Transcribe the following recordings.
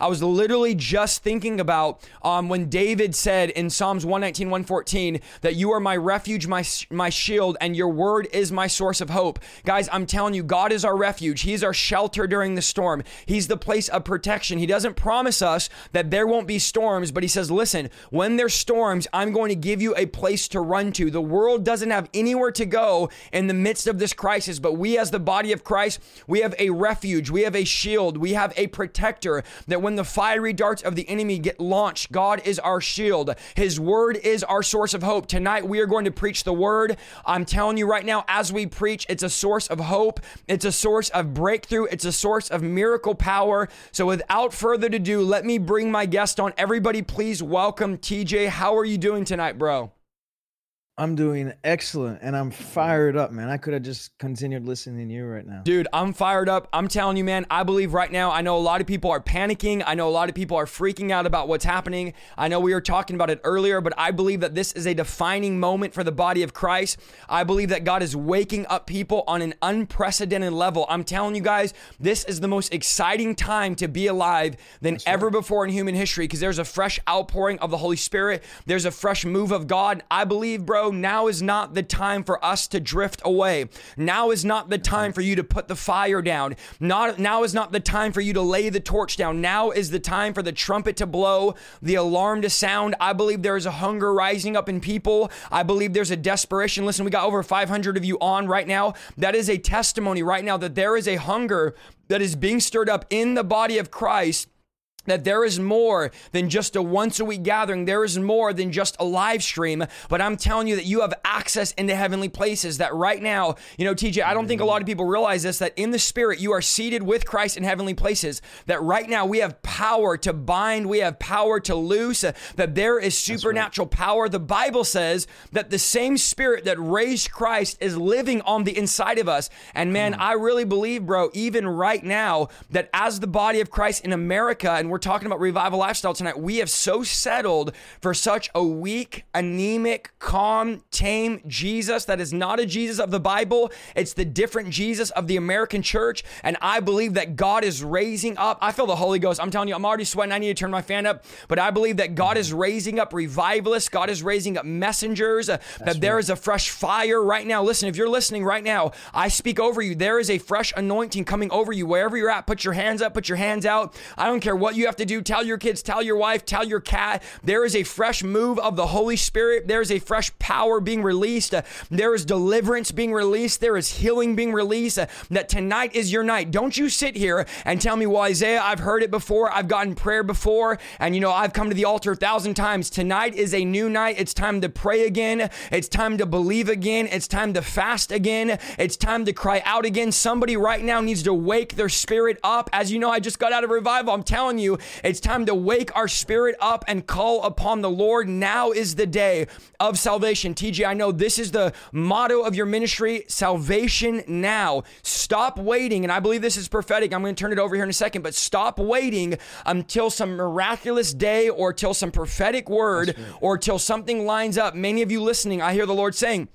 I was literally just thinking about um, when David said in Psalms 119, 114, that you are my refuge, my, my shield, and your word is my source of hope. Guys, I'm telling you, God is our refuge. He's our shelter during the storm. He's the place of protection. He doesn't promise us that there won't be storms, but He says, listen, when there's storms, I'm going to give you a place to run to. The world doesn't have anywhere to go in the midst of this crisis, but we, as the body of Christ, we have a refuge, we have a shield, we have a protector that when when the fiery darts of the enemy get launched, God is our shield. His word is our source of hope. Tonight, we are going to preach the word. I'm telling you right now, as we preach, it's a source of hope, it's a source of breakthrough, it's a source of miracle power. So, without further ado, let me bring my guest on. Everybody, please welcome TJ. How are you doing tonight, bro? I'm doing excellent and I'm fired up, man. I could have just continued listening to you right now. Dude, I'm fired up. I'm telling you, man, I believe right now, I know a lot of people are panicking. I know a lot of people are freaking out about what's happening. I know we were talking about it earlier, but I believe that this is a defining moment for the body of Christ. I believe that God is waking up people on an unprecedented level. I'm telling you guys, this is the most exciting time to be alive than That's ever right. before in human history because there's a fresh outpouring of the Holy Spirit. There's a fresh move of God. I believe, bro, now is not the time for us to drift away. Now is not the time for you to put the fire down. Not, now is not the time for you to lay the torch down. Now is the time for the trumpet to blow, the alarm to sound. I believe there is a hunger rising up in people. I believe there's a desperation. Listen, we got over 500 of you on right now. That is a testimony right now that there is a hunger that is being stirred up in the body of Christ that there is more than just a once a week gathering. There is more than just a live stream. But I'm telling you that you have access into heavenly places. That right now, you know, TJ, I don't think a lot of people realize this that in the spirit, you are seated with Christ in heavenly places. That right now we have power to bind, we have power to loose, that there is supernatural right. power. The Bible says that the same spirit that raised Christ is living on the inside of us. And man, hmm. I really believe, bro, even right now, that as the body of Christ in America, and we're talking about revival lifestyle tonight, we have so settled for such a weak, anemic, calm, tame Jesus that is not a Jesus of the Bible. It's the different Jesus of the American church. And I believe that God is raising up. I feel the Holy Ghost. I'm telling you, I'm already sweating. I need to turn my fan up. But I believe that God is raising up revivalists. God is raising up messengers. Uh, that right. there is a fresh fire right now. Listen, if you're listening right now, I speak over you. There is a fresh anointing coming over you. Wherever you're at, put your hands up, put your hands out. I don't care what you have to do. Tell your kids, tell your wife, tell your cat. There is a fresh move of the Holy Spirit. There is a fresh power being released. Uh, there is deliverance being released. There is healing being released. Uh, that tonight is your night. Don't you sit here and tell me, well, Isaiah, I've heard it before. I've gotten prayer before. And, you know, I've come to the altar a thousand times. Tonight is a new night. It's time to pray again. It's time to believe again. It's time to fast again. It's time to cry out again. Somebody right now needs to wake their spirit up. As you know, I just got out of revival. I'm telling you, it's time to wake our spirit up and call upon the Lord. Now is the day of salvation. TJ, I know this is the motto of your ministry salvation now. Stop waiting. And I believe this is prophetic. I'm going to turn it over here in a second, but stop waiting until some miraculous day or till some prophetic word or till something lines up. Many of you listening, I hear the Lord saying,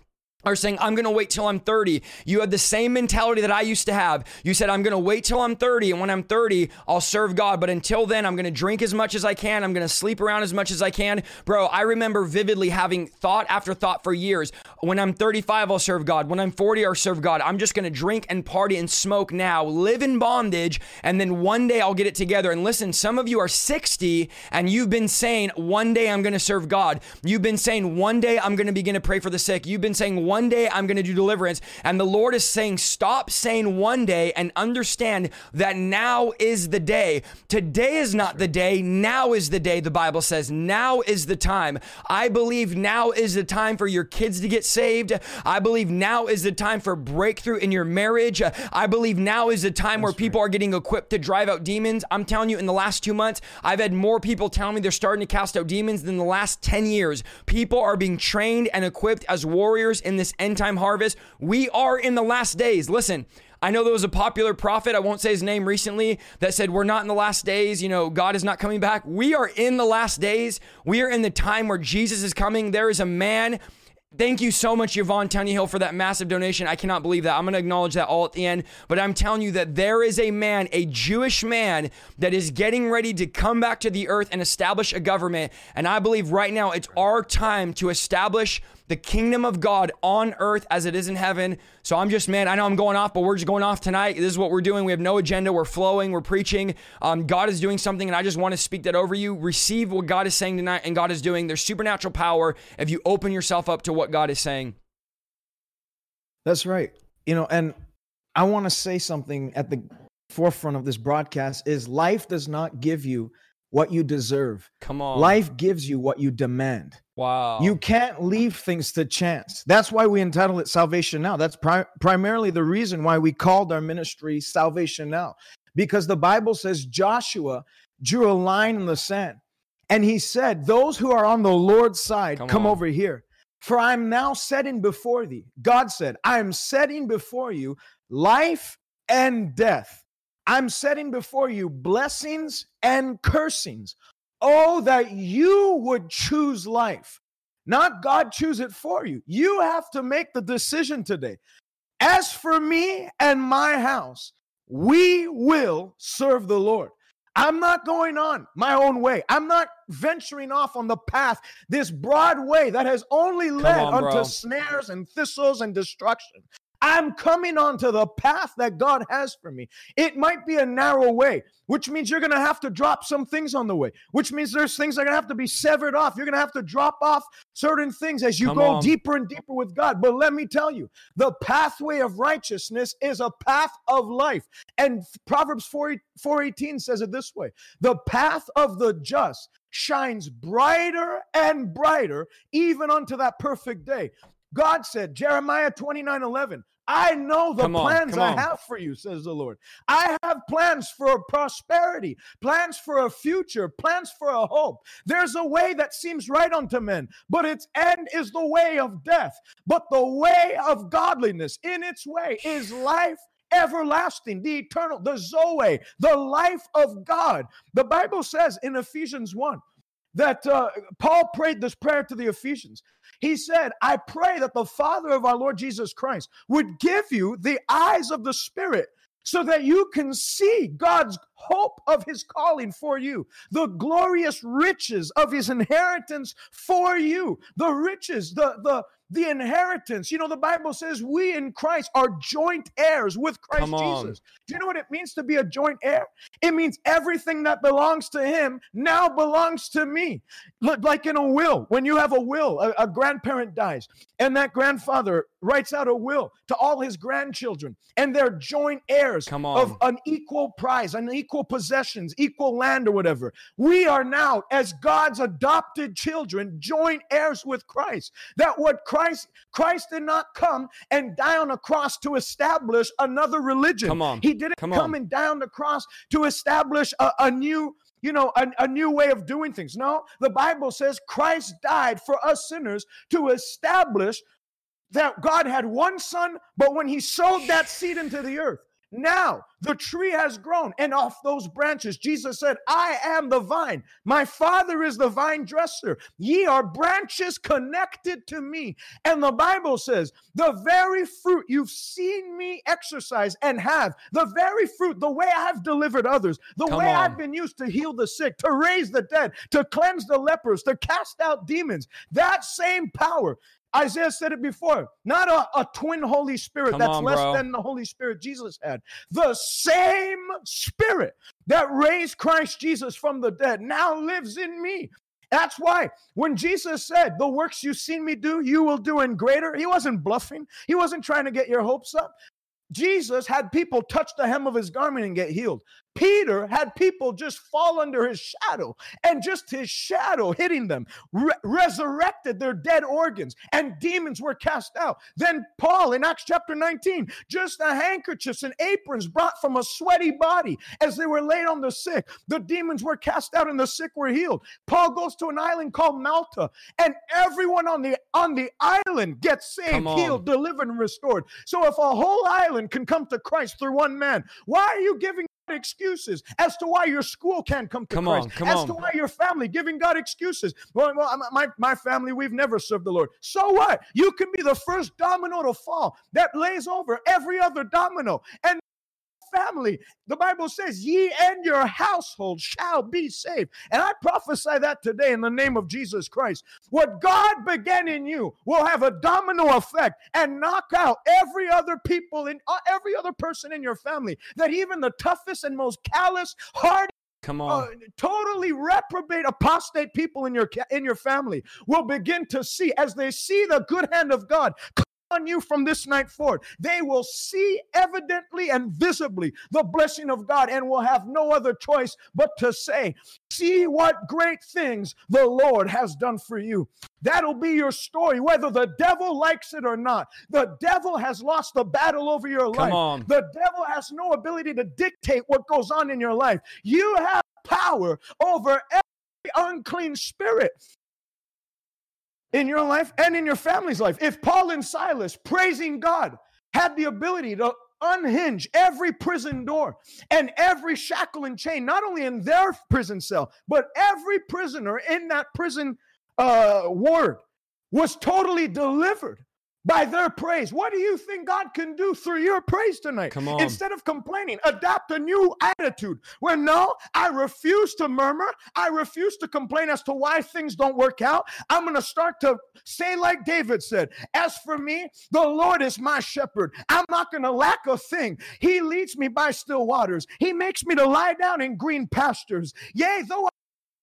are saying, I'm going to wait till I'm 30. You had the same mentality that I used to have. You said, I'm going to wait till I'm 30. And when I'm 30, I'll serve God. But until then, I'm going to drink as much as I can. I'm going to sleep around as much as I can. Bro, I remember vividly having thought after thought for years. When I'm 35, I'll serve God. When I'm 40, I'll serve God. I'm just going to drink and party and smoke now, live in bondage. And then one day I'll get it together. And listen, some of you are 60 and you've been saying, one day I'm going to serve God. You've been saying, one day I'm going to begin to pray for the sick. You've been saying, one day I'm going to do deliverance. And the Lord is saying, stop saying one day and understand that now is the day. Today is not the day. Now is the day, the Bible says. Now is the time. I believe now is the time for your kids to get saved. I believe now is the time for breakthrough in your marriage. I believe now is the time That's where people right. are getting equipped to drive out demons. I'm telling you, in the last two months, I've had more people tell me they're starting to cast out demons than the last 10 years. People are being trained and equipped as warriors in in this end time harvest. We are in the last days. Listen, I know there was a popular prophet, I won't say his name recently, that said, We're not in the last days. You know, God is not coming back. We are in the last days. We are in the time where Jesus is coming. There is a man Thank you so much, Yvonne Tony Hill, for that massive donation. I cannot believe that. I'm going to acknowledge that all at the end. But I'm telling you that there is a man, a Jewish man, that is getting ready to come back to the earth and establish a government. And I believe right now it's our time to establish the kingdom of God on earth as it is in heaven. So I'm just, man, I know I'm going off, but we're just going off tonight. This is what we're doing. We have no agenda. We're flowing, we're preaching. Um, God is doing something, and I just want to speak that over you. Receive what God is saying tonight and God is doing. There's supernatural power if you open yourself up to what God is saying. That's right. You know, and I want to say something at the forefront of this broadcast is life does not give you what you deserve. Come on. Life gives you what you demand. Wow. You can't leave things to chance. That's why we entitle it Salvation Now. That's pri- primarily the reason why we called our ministry Salvation Now. Because the Bible says Joshua drew a line in the sand and he said, Those who are on the Lord's side, come, come over here. For I'm now setting before thee. God said, I am setting before you life and death. I'm setting before you blessings and cursings. Oh, that you would choose life, not God choose it for you. You have to make the decision today. As for me and my house, we will serve the Lord. I'm not going on my own way. I'm not venturing off on the path, this broad way that has only led on, unto snares and thistles and destruction. I'm coming onto the path that God has for me. It might be a narrow way, which means you're going to have to drop some things on the way, which means there's things that are going to have to be severed off. You're going to have to drop off certain things as you Come go on. deeper and deeper with God. But let me tell you, the pathway of righteousness is a path of life. And Proverbs 4, 418 says it this way The path of the just shines brighter and brighter, even unto that perfect day. God said, Jeremiah 29 11, I know the come plans on, I have for you, says the Lord. I have plans for prosperity, plans for a future, plans for a hope. There's a way that seems right unto men, but its end is the way of death. But the way of godliness in its way is life everlasting, the eternal, the Zoe, the life of God. The Bible says in Ephesians 1 that uh, Paul prayed this prayer to the Ephesians. He said, I pray that the Father of our Lord Jesus Christ would give you the eyes of the Spirit so that you can see God's hope of his calling for you, the glorious riches of his inheritance for you, the riches, the, the, the inheritance. You know, the Bible says we in Christ are joint heirs with Christ Jesus. Do you know what it means to be a joint heir? It means everything that belongs to him now belongs to me. Like in a will, when you have a will, a, a grandparent dies, and that grandfather writes out a will to all his grandchildren, and they're joint heirs of an equal prize, an equal possessions, equal land, or whatever. We are now, as God's adopted children, joint heirs with Christ. That what Christ Christ did not come and die on a cross to establish another religion. Come on. He didn't come, come and die on the cross to establish a, a new you know, a, a, new way of doing things. No, the Bible says Christ died for us sinners to establish that God had one son, but when he sowed that seed into the earth, now the tree has grown, and off those branches, Jesus said, I am the vine. My Father is the vine dresser. Ye are branches connected to me. And the Bible says, the very fruit you've seen me exercise and have, the very fruit, the way I've delivered others, the Come way on. I've been used to heal the sick, to raise the dead, to cleanse the lepers, to cast out demons, that same power Isaiah said it before. Not a, a twin Holy Spirit Come that's on, less bro. than the Holy Spirit Jesus had. The same Spirit that raised Christ Jesus from the dead now lives in me. That's why when Jesus said, The works you've seen me do, you will do in greater, he wasn't bluffing. He wasn't trying to get your hopes up. Jesus had people touch the hem of his garment and get healed. Peter had people just fall under his shadow, and just his shadow hitting them re- resurrected their dead organs, and demons were cast out. Then Paul in Acts chapter 19, just the handkerchiefs and aprons brought from a sweaty body as they were laid on the sick. The demons were cast out and the sick were healed. Paul goes to an island called Malta, and everyone on the on the island gets saved, healed, delivered, and restored. So if a whole island can come to Christ through one man, why are you giving excuses as to why your school can't come to come Christ, on, come as on. to why your family giving God excuses. Well, well, my, my family, we've never served the Lord. So what? You can be the first domino to fall that lays over every other domino. And family. The Bible says, Ye and your household shall be saved. And I prophesy that today in the name of Jesus Christ. What God began in you will have a domino effect and knock out every other people in uh, every other person in your family. That even the toughest and most callous, hard Come on. uh, totally reprobate apostate people in your in your family will begin to see as they see the good hand of God on you from this night forward. They will see evidently and visibly the blessing of God and will have no other choice but to say, See what great things the Lord has done for you. That'll be your story, whether the devil likes it or not. The devil has lost the battle over your Come life. on. The devil has no ability to dictate what goes on in your life. You have power over every unclean spirit in your life and in your family's life. If Paul and Silas, praising God, had the ability to unhinge every prison door and every shackle and chain, not only in their prison cell, but every prisoner in that prison uh, ward was totally delivered by their praise. What do you think God can do through your praise tonight? Come on. Instead of complaining, adopt a new attitude where no, I refuse to murmur. I refuse to complain as to why things don't work out. I'm going to start to say, like David said, As for me, the Lord is my shepherd. I'm not going to lack a thing. He leads me by still waters, He makes me to lie down in green pastures. Yea, though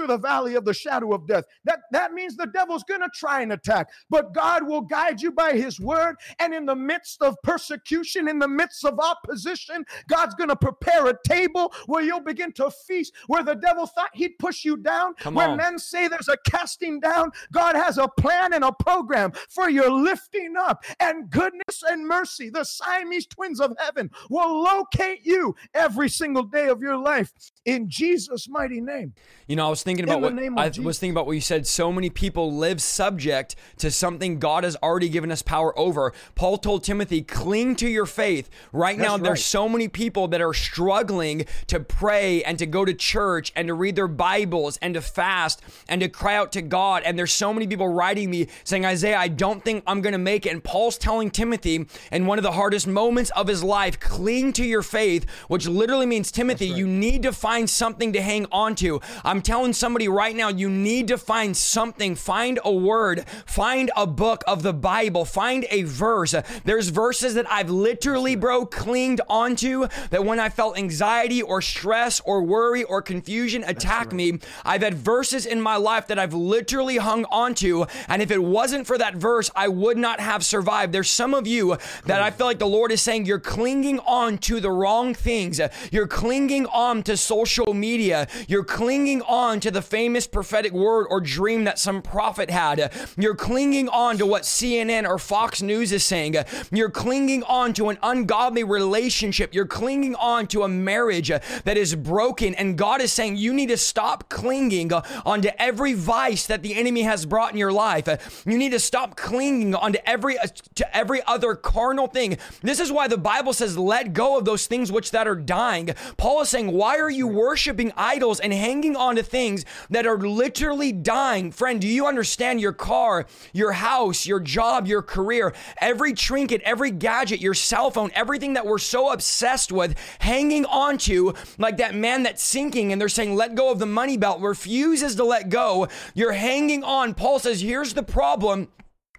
I the valley of the shadow of death. That that means the devil's going to try and attack, but God will guide you by his word and in the midst of persecution, in the midst of opposition, God's going to prepare a table where you'll begin to feast where the devil thought he'd push you down, Come where on. men say there's a casting down, God has a plan and a program for your lifting up and goodness and mercy. The Siamese twins of heaven will locate you every single day of your life in Jesus mighty name. You know, I was thinking about what I Jesus. was thinking about what you said. So many people live subject to something God has already given us power over. Paul told Timothy, "Cling to your faith." Right now, That's there's right. so many people that are struggling to pray and to go to church and to read their Bibles and to fast and to cry out to God. And there's so many people writing me saying, "Isaiah, I don't think I'm going to make it." And Paul's telling Timothy, in one of the hardest moments of his life, cling to your faith, which literally means Timothy, you need to find something to hang on to. I'm telling somebody right now, you need to find something, find a word, find a book of the Bible, find a verse. There's verses that I've literally, bro, clinged onto that when I felt anxiety or stress or worry or confusion attack me, I've had verses in my life that I've literally hung onto. And if it wasn't for that verse, I would not have survived. There's some of you that I feel like the Lord is saying you're clinging on to the wrong things. You're clinging on to social media. You're clinging on to the famous prophetic word or dream that some prophet had. You're clinging on to what CNN or Fox News is saying. You're clinging on to an ungodly relationship. You're clinging on to a marriage that is broken. And God is saying you need to stop clinging onto every vice that the enemy has brought in your life. You need to stop clinging onto every to every other carnal thing. This is why the Bible says, "Let go of those things which that are dying." Paul is saying, "Why are you worshiping idols and hanging on to things that are literally dying?" Friend, do you understand your car, your house, your job, your career, every trinket, every gadget, your cell phone, everything that we're so obsessed with, hanging on to, like that man that's sinking and they're saying, "Let go of the money belt," refuses to let go. You're hanging on. Paul says, "Here's the problem."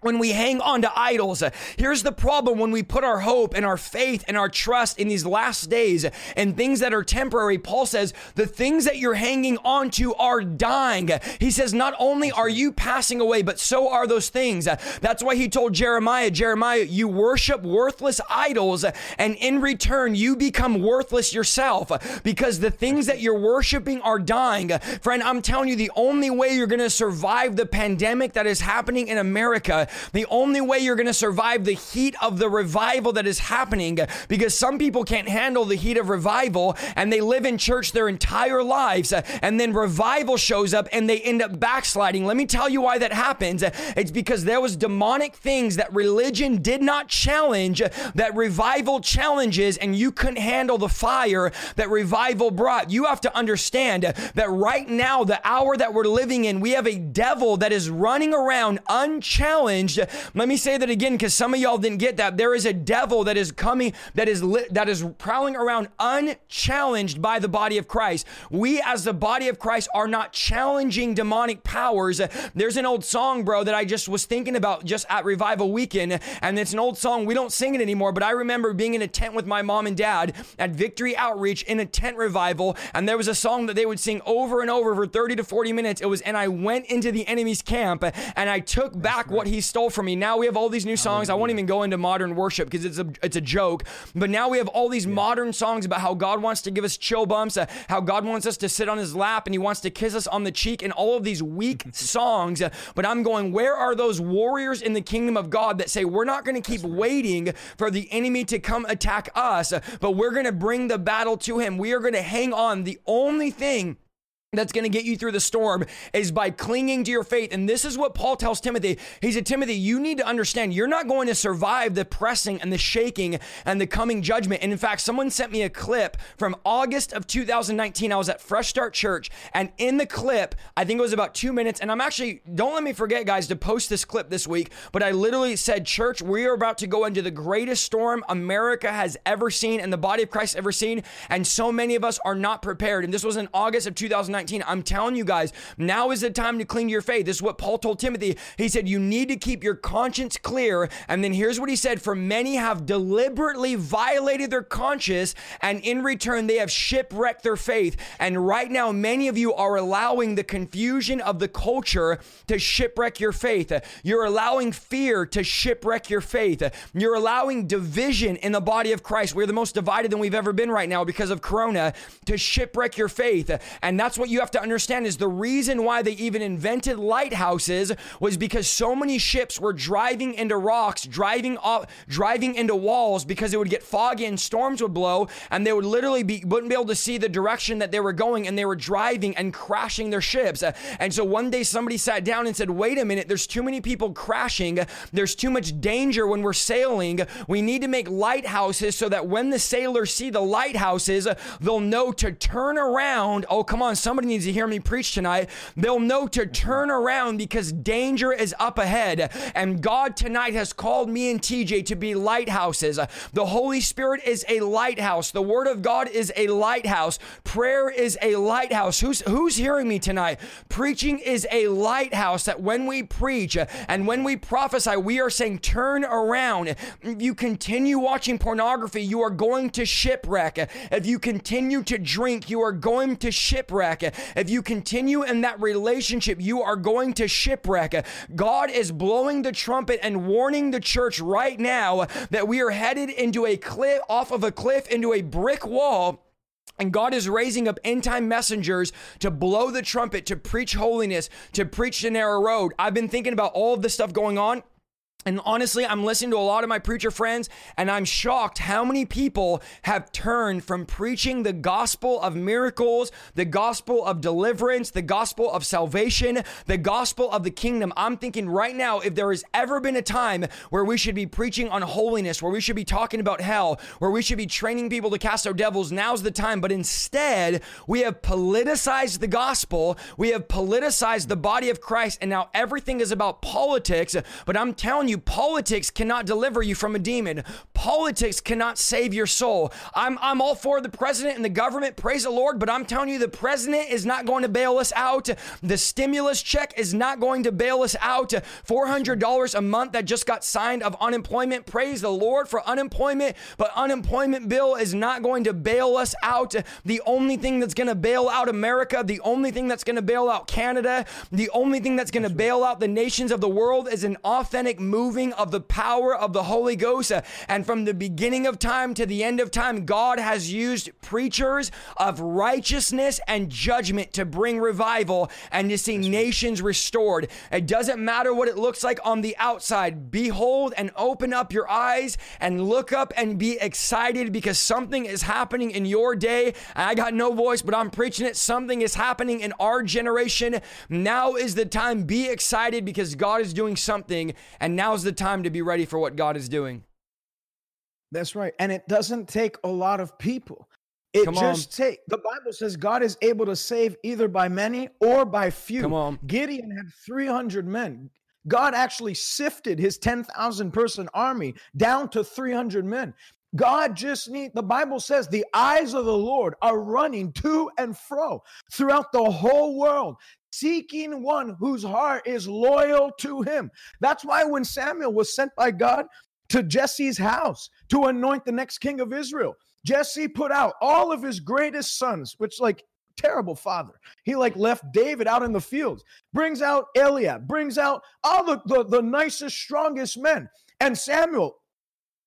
When we hang on to idols. Here's the problem when we put our hope and our faith and our trust in these last days and things that are temporary. Paul says the things that you're hanging on to are dying. He says, not only are you passing away, but so are those things. That's why he told Jeremiah, Jeremiah, you worship worthless idols, and in return, you become worthless yourself because the things that you're worshiping are dying. Friend, I'm telling you, the only way you're going to survive the pandemic that is happening in America the only way you're going to survive the heat of the revival that is happening, because some people can't handle the heat of revival and they live in church their entire lives, and then revival shows up and they end up backsliding. Let me tell you why that happens. It's because there was demonic things that religion did not challenge, that revival challenges, and you couldn't handle the fire that revival brought. You have to understand that right now, the hour that we're living in, we have a devil that is running around unchallenged challenged. Let me say that again because some of y'all didn't get that. There is a devil that is coming that is lit, that is prowling around unchallenged by the body of Christ. We as the body of Christ are not challenging demonic powers. There's an old song, bro, that I just was thinking about just at revival weekend and it's an old song. We don't sing it anymore, but I remember being in a tent with my mom and dad at Victory Outreach in a tent revival and there was a song that they would sing over and over for 30 to 40 minutes. It was and I went into the enemy's camp and I took back what he stole from me. Now we have all these new songs. I won't even go into modern worship because it's a it's a joke. But now we have all these yeah. modern songs about how God wants to give us chill bumps, uh, how God wants us to sit on His lap, and He wants to kiss us on the cheek, and all of these weak songs. But I'm going, where are those warriors in the kingdom of God that say we're not going to keep right. waiting for the enemy to come attack us, but we're going to bring the battle to Him. We are going to hang on. The only thing that's going to get you through the storm is by clinging to your faith. And this is what Paul tells Timothy. He said, Timothy, you need to understand you're not going to survive the pressing and the shaking and the coming judgment. And in fact, someone sent me a clip from August of 2019. I was at Fresh Start Church, and in the clip, I think it was about two minutes. And I'm actually, don't let me forget, guys, to post this clip this week. But I literally said, Church, we are about to go into the greatest storm America has ever seen and the body of Christ ever seen. And so many of us are not prepared. And this was in August of 2019. 19. I'm telling you guys, now is the time to cling to your faith. This is what Paul told Timothy. He said, You need to keep your conscience clear. And then here's what he said For many have deliberately violated their conscience, and in return, they have shipwrecked their faith. And right now, many of you are allowing the confusion of the culture to shipwreck your faith. You're allowing fear to shipwreck your faith. You're allowing division in the body of Christ. We're the most divided than we've ever been right now because of Corona to shipwreck your faith. And that's what you have to understand is the reason why they even invented lighthouses was because so many ships were driving into rocks, driving off, driving into walls because it would get foggy and storms would blow, and they would literally be wouldn't be able to see the direction that they were going, and they were driving and crashing their ships. Uh, and so one day somebody sat down and said, "Wait a minute, there's too many people crashing. There's too much danger when we're sailing. We need to make lighthouses so that when the sailors see the lighthouses, they'll know to turn around. Oh, come on, somebody." Needs to hear me preach tonight, they'll know to turn around because danger is up ahead. And God tonight has called me and TJ to be lighthouses. The Holy Spirit is a lighthouse. The Word of God is a lighthouse. Prayer is a lighthouse. Who's who's hearing me tonight? Preaching is a lighthouse that when we preach and when we prophesy, we are saying turn around. If you continue watching pornography, you are going to shipwreck. If you continue to drink, you are going to shipwreck. If you continue in that relationship, you are going to shipwreck. God is blowing the trumpet and warning the church right now that we are headed into a cliff, off of a cliff, into a brick wall. And God is raising up end time messengers to blow the trumpet, to preach holiness, to preach the narrow road. I've been thinking about all of this stuff going on. And honestly, I'm listening to a lot of my preacher friends, and I'm shocked how many people have turned from preaching the gospel of miracles, the gospel of deliverance, the gospel of salvation, the gospel of the kingdom. I'm thinking right now, if there has ever been a time where we should be preaching on holiness, where we should be talking about hell, where we should be training people to cast out devils, now's the time. But instead, we have politicized the gospel, we have politicized the body of Christ, and now everything is about politics. But I'm telling you, you, politics cannot deliver you from a demon. Politics cannot save your soul. I'm, I'm all for the president and the government, praise the Lord, but I'm telling you, the president is not going to bail us out. The stimulus check is not going to bail us out. $400 a month that just got signed of unemployment, praise the Lord for unemployment, but unemployment bill is not going to bail us out. The only thing that's going to bail out America, the only thing that's going to bail out Canada, the only thing that's going to bail out the nations of the world is an authentic moving of the power of the Holy Ghost. Uh, and from the beginning of time to the end of time, God has used preachers of righteousness and judgment to bring revival and to see nations restored. It doesn't matter what it looks like on the outside. Behold and open up your eyes and look up and be excited because something is happening in your day. I got no voice, but I'm preaching it. Something is happening in our generation. Now is the time. Be excited because God is doing something, and now's the time to be ready for what God is doing. That's right. And it doesn't take a lot of people. It Come just take the Bible says God is able to save either by many or by few. Come on. Gideon had 300 men. God actually sifted his 10,000 person army down to 300 men. God just need the Bible says the eyes of the Lord are running to and fro throughout the whole world seeking one whose heart is loyal to him. That's why when Samuel was sent by God to Jesse's house to anoint the next king of Israel, Jesse put out all of his greatest sons, which like terrible father. He like left David out in the fields, brings out Eliab, brings out all the, the, the nicest, strongest men. And Samuel,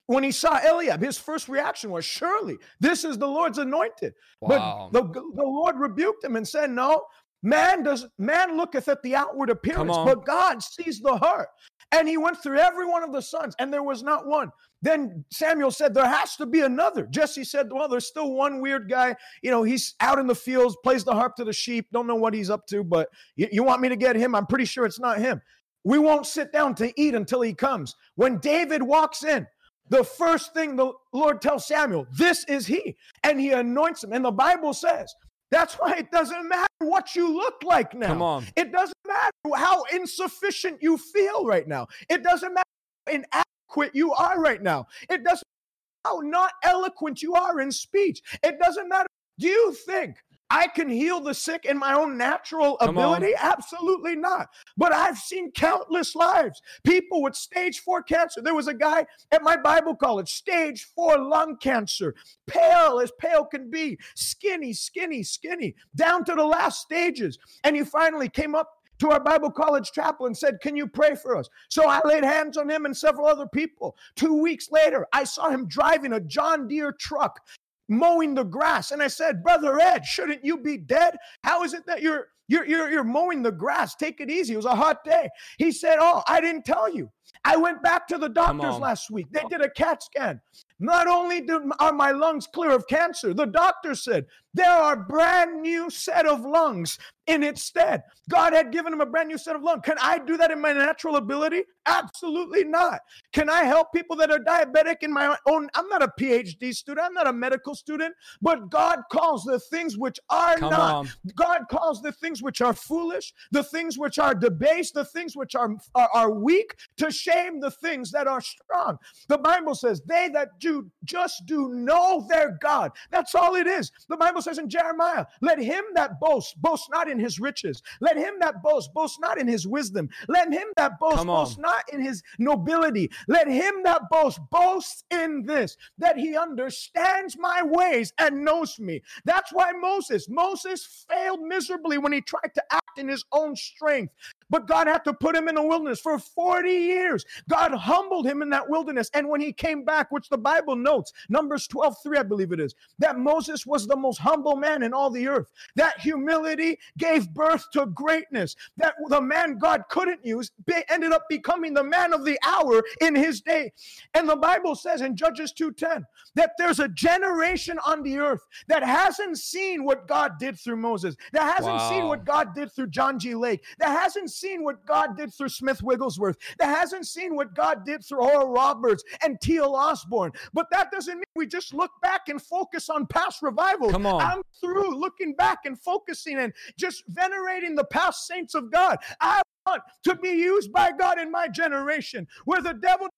when he saw Eliab, his first reaction was, Surely this is the Lord's anointed. Wow. But the, the Lord rebuked him and said, No, man does man looketh at the outward appearance, but God sees the heart. And he went through every one of the sons, and there was not one. Then Samuel said, There has to be another. Jesse said, Well, there's still one weird guy. You know, he's out in the fields, plays the harp to the sheep. Don't know what he's up to, but you, you want me to get him? I'm pretty sure it's not him. We won't sit down to eat until he comes. When David walks in, the first thing the Lord tells Samuel, This is he. And he anoints him. And the Bible says, that's why it doesn't matter what you look like now. Come on. It doesn't matter how insufficient you feel right now. It doesn't matter how inadequate you are right now. It doesn't matter how not eloquent you are in speech. It doesn't matter. Do you think I can heal the sick in my own natural Come on. ability? Absolutely not. But I've seen countless lives. People with stage four cancer. There was a guy at my Bible college, stage four lung cancer, pale as pale can be, skinny, skinny, skinny, down to the last stages. And he finally came up to our Bible college chapel and said, Can you pray for us? So I laid hands on him and several other people. Two weeks later, I saw him driving a John Deere truck mowing the grass. And I said, Brother Ed, shouldn't you be dead? How is it that you're you're you're, you're mowing the grass? Take it easy. It was a hot day. He said, Oh, I didn't tell you. I went back to the doctors last week. They did a CAT scan. Not only do, are my lungs clear of cancer, the doctor said there are brand new set of lungs in its stead. God had given him a brand new set of lungs. Can I do that in my natural ability? Absolutely not. Can I help people that are diabetic in my own? I'm not a PhD student. I'm not a medical student, but God calls the things which are Come not. on. God calls the things which are foolish, the things which are debased, the things which are, are, are weak to shame the things that are strong. The Bible says, they that do just do know their God. That's all it is. The Bible says in Jeremiah, let him that boasts, boast not in his riches. Let him that boasts, boast not in his wisdom. Let him that boasts, boast not in his nobility. Let him that boasts, boast in this, that he understands my ways and knows me. That's why Moses, Moses failed miserably when he tried to act in his own strength. But God had to put him in the wilderness for 40 years. God humbled him in that wilderness. And when he came back, which the Bible notes, Numbers 12, 3, I believe it is, that Moses was the most humble man in all the earth. That humility gave birth to greatness. That the man God couldn't use ended up becoming the man of the hour in his day. And the Bible says in Judges 2:10 that there's a generation on the earth that hasn't seen what God did through Moses, that hasn't seen what God did through John G. Lake, that hasn't seen what God did through Smith Wigglesworth, that hasn't seen what God did through Oral Roberts and T.L. Osborn. But that doesn't mean we just look back and focus on past revivals. Come on. I'm through looking back and focusing and just venerating the past saints of God. I want to be used by God in my generation, where the devil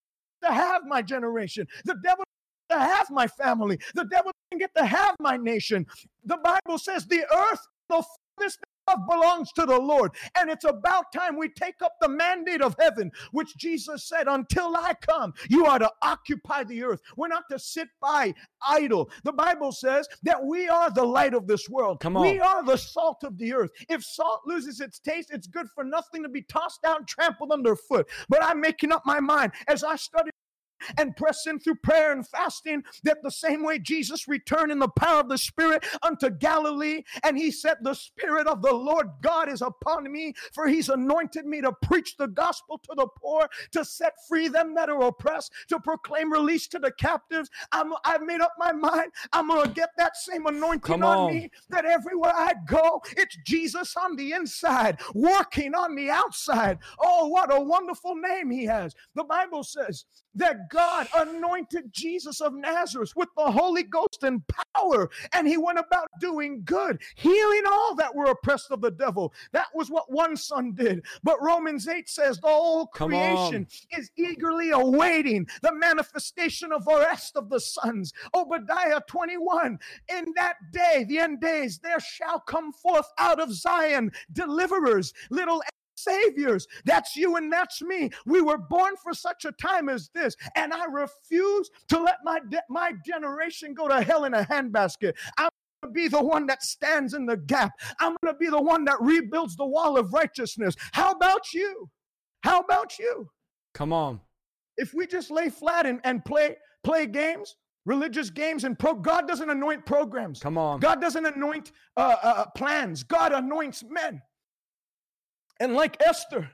to have my generation. The devil to have my family. The devil didn't get to have my nation. The Bible says the earth, the fullness belongs to the Lord. And it's about time we take up the mandate of heaven, which Jesus said, Until I come, you are to occupy the earth. We're not to sit by idle. The Bible says that we are the light of this world. Come on. We are the salt of the earth. If salt loses its taste, it's good for nothing to be tossed down, trampled underfoot. But I'm making up my mind as I study and press in through prayer and fasting that the same way Jesus returned in the power of the Spirit unto Galilee, and he said, The Spirit of the Lord God is upon me, for he's anointed me to preach the gospel to the poor, to set free them that are oppressed, to proclaim release to the captives. I'm, I've made up my mind. I'm going to get that same anointing on. on. me that everywhere I go, it's Jesus on the inside, working on the outside. Oh, what a wonderful name he has. The Bible says that God anointed Jesus of Nazareth with the Holy Ghost and power, and he went about doing good, healing all that were oppressed of the devil. That was what one son did. But Romans 8 says the whole creation is eagerly awaiting the manifestation of the rest of the sons. Obadiah 21 In that day, the end days, there shall come forth out of Zion deliverers, little saviors. That's you and that's me. We were born for such a time as this, and I refuse to let my de- my generation go to hell in a handbasket. I'm going to be the one that stands in the gap. I'm going to be the one that rebuilds the wall of righteousness. How about you? How about you? Come on. If we just lay flat and, and play play games, religious games, and pro, God doesn't anoint programs. Come on. God doesn't anoint uh, uh, plans. God anoints men. And like Esther,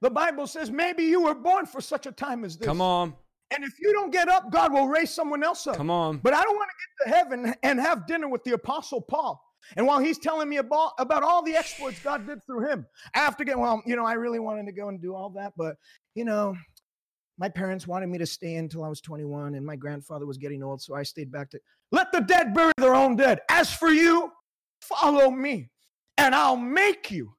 the Bible says maybe you were born for such a time as this. Come on. And if you don't get up, God will raise someone else up. Come on. But I don't want to get to heaven and have dinner with the Apostle Paul. And while he's telling me about, about all the exploits God did through him, I have to get, well, you know, I really wanted to go and do all that. But, you know, my parents wanted me to stay until I was 21, and my grandfather was getting old. So I stayed back to let the dead bury their own dead. As for you, follow me, and I'll make you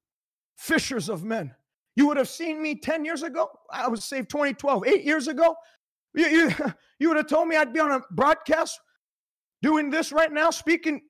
fishers of men. You would have seen me 10 years ago. I was saved 2012, eight years ago. You, you, you would have told me I'd be on a broadcast doing this right now, speaking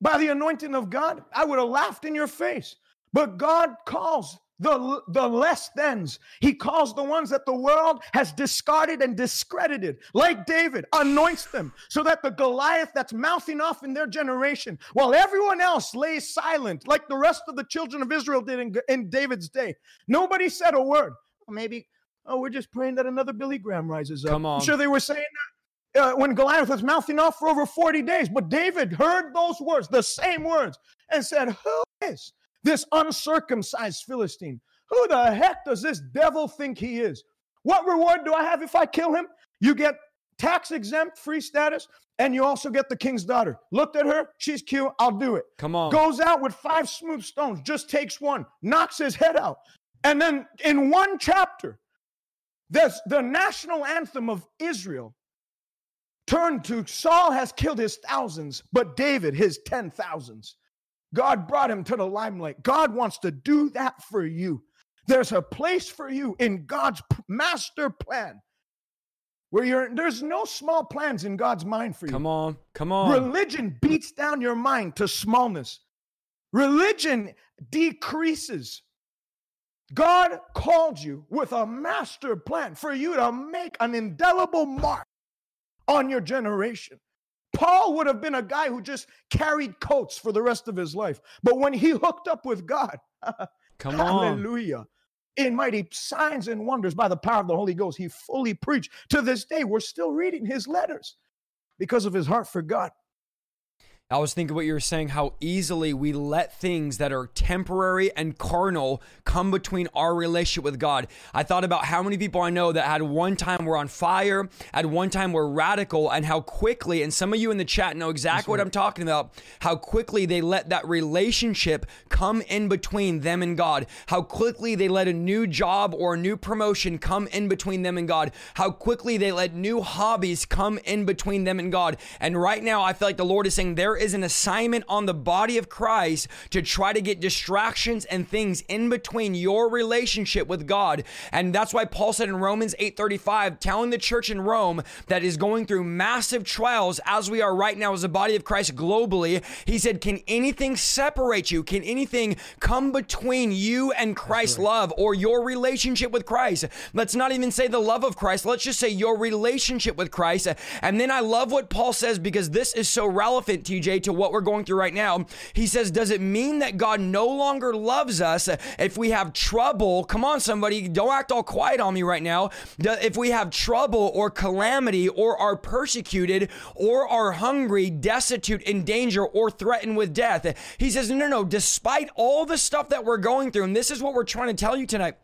by the anointing of God. I would have laughed in your face. But God calls the, the less thans. He calls the ones that the world has discarded and discredited, like David, anoints them so that the Goliath that's mouthing off in their generation, while everyone else lays silent, like the rest of the children of Israel did in, in David's day. Nobody said a word. Maybe, oh, we're just praying that another Billy Graham rises up. Come on. I'm sure they were saying that uh, when Goliath was mouthing off for over 40 days. But David heard those words, the same words, and said, Who is this uncircumcised Philistine? Who the heck does this devil think he is? What reward do I have if I kill him? You get tax exempt, free status, and you also get the king's daughter. Looked at her, she's cute, I'll do it. Come on. Goes out with five smooth stones, just takes one, knocks his head out. And then in one chapter, there's the national anthem of Israel turned to Saul has killed his thousands, but David his ten thousands. God brought him to the limelight. God wants to do that for you. There's a place for you in God's master plan where you're there's no small plans in God's mind for you. Come on. Come on. Religion beats down your mind to smallness. Religion decreases. God called you with a master plan for you to make an indelible mark on your generation. Paul would have been a guy who just carried coats for the rest of his life. But when he hooked up with God, Come on. hallelujah, in mighty signs and wonders by the power of the Holy Ghost, he fully preached. To this day, we're still reading his letters because of his heart for God. I was thinking what you were saying, how easily we let things that are temporary and carnal come between our relationship with God. I thought about how many people I know that had one time were on fire, at one time were radical, and how quickly, and some of you in the chat know exactly what I'm talking about, how quickly they let that relationship come in between them and God, how quickly they let a new job or a new promotion come in between them and God, how quickly they let new hobbies come in between them and God. And right now, I feel like the Lord is saying there is an assignment on the body of Christ to try to get distractions and things in between your relationship with God. And that's why Paul said in Romans 8:35, telling the church in Rome that is going through massive trials as we are right now as a body of Christ globally, he said, "Can anything separate you? Can anything come between you and Christ's right. love or your relationship with Christ?" Let's not even say the love of Christ. Let's just say your relationship with Christ. And then I love what Paul says because this is so relevant, TJ to what we're going through right now. He says, Does it mean that God no longer loves us if we have trouble? Come on, somebody, don't act all quiet on me right now. If we have trouble or calamity or are persecuted or are hungry, destitute, in danger, or threatened with death. He says, No, no, no. Despite all the stuff that we're going through, and this is what we're trying to tell you tonight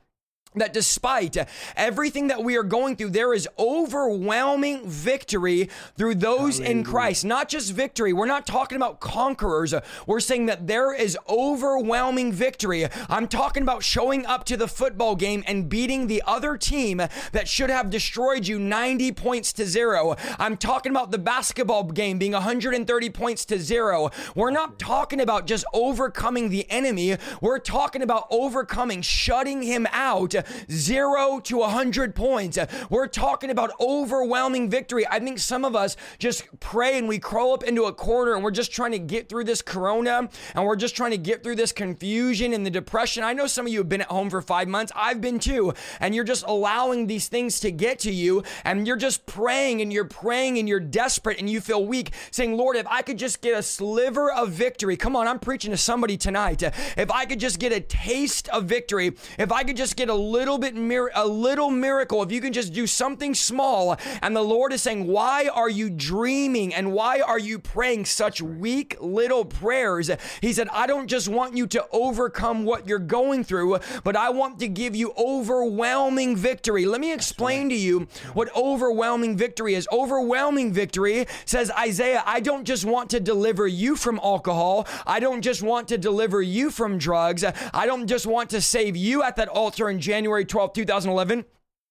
that despite everything that we are going through, there is overwhelming victory through those Hallelujah. in Christ. Not just victory. We're not talking about conquerors. We're saying that there is overwhelming victory. I'm talking about showing up to the football game and beating the other team that should have destroyed you 90 points to zero. I'm talking about the basketball game being 130 points to zero. We're not talking about just overcoming the enemy. We're talking about overcoming, shutting him out zero to 100 points. We're talking about overwhelming victory. I think some of us just pray and we crawl up into a corner and we're just trying to get through this corona and we're just trying to get through this confusion and the depression. I know some of you have been at home for five months. I've been too. And you're just allowing these things to get to you and you're just praying and you're praying and you're desperate and you feel weak, saying, Lord, if I could just get a sliver of victory. Come on, I'm preaching to somebody tonight. If I could just get a taste of victory, if I could just get a little bit, a little miracle, if you can just do something small. And the Lord is saying, Why are you dreaming and why are you praying such weak little prayers? He said, I don't just want you to overcome what you're going through, but I want to give you overwhelming victory. Let me explain to you what overwhelming victory is. Overwhelming victory says, Isaiah, I don't just want to deliver you from alcohol. I don't just want to deliver you from drugs. I don't just want to save you at that altar in January. January 12, 2011.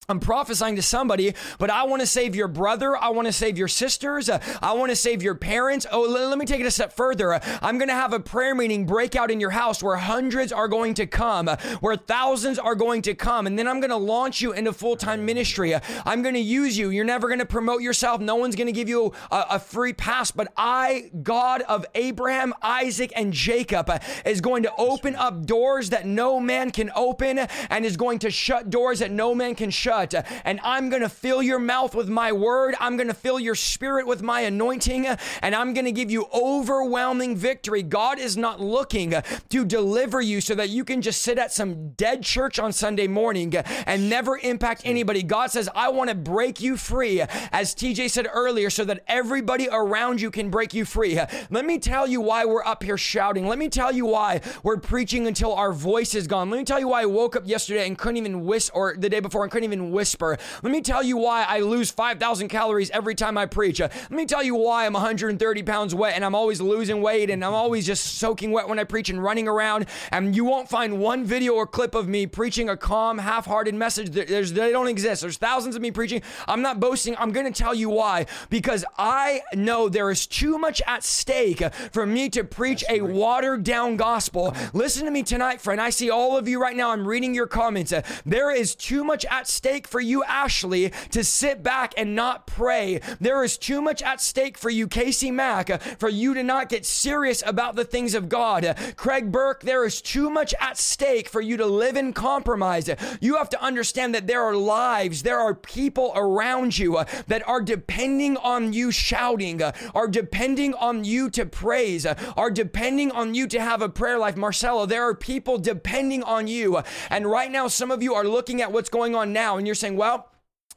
I'm prophesying to somebody, but I want to save your brother. I want to save your sisters. Uh, I want to save your parents. Oh, let, me take it a step further. Uh, I'm going to have a prayer meeting break out in your house where hundreds are going to come, uh, where thousands are going to come. And then I'm going to launch you into full time ministry. I'm going to use you. You're never going to promote yourself. No one's going to give you a, a, free pass. But I, God of Abraham, Isaac, and Jacob, is going to open up doors that no man can open and is going to shut doors that no man can shut shut. And I'm going to fill your mouth with my word. I'm going to fill your spirit with my anointing. And I'm going to give you overwhelming victory. God is not looking to deliver you so that you can just sit at some dead church on Sunday morning and never impact anybody. God says, I want to break you free, as TJ said earlier, so that everybody around you can break you free. Let me tell you why we're up here shouting. Let me tell you why we're preaching until our voice is gone. Let me tell you why I woke up yesterday and couldn't even whisper, or the day before and couldn't even whisper. Let me tell you why I lose 5,000 calories every time I preach. Uh, let me tell you why I'm 130 pounds wet and I'm always losing weight and I'm always just soaking wet when I preach and running around. And you won't find one video or clip of me preaching a calm, half hearted message. There's, they don't exist. There's thousands of me preaching. I'm not boasting. I'm going to tell you why. Because I know there is too much at stake for me to preach a watered down gospel. Listen to me tonight, friend. I see all of you right now. I'm reading your comments. There is too much at stake stake for you, Ashley, to sit back and not pray. There is too much at stake for you, Casey Mack, for you to not get serious about the things of God. Craig Burke, there is too much at stake for you to live in compromise. You have to understand that there are lives, there are people around you that are depending on you shouting, are depending on you to praise, are depending on you to have a prayer life. Marcelo, there are people depending on you. And right now, some of you are looking at what's going on now and you're saying, well,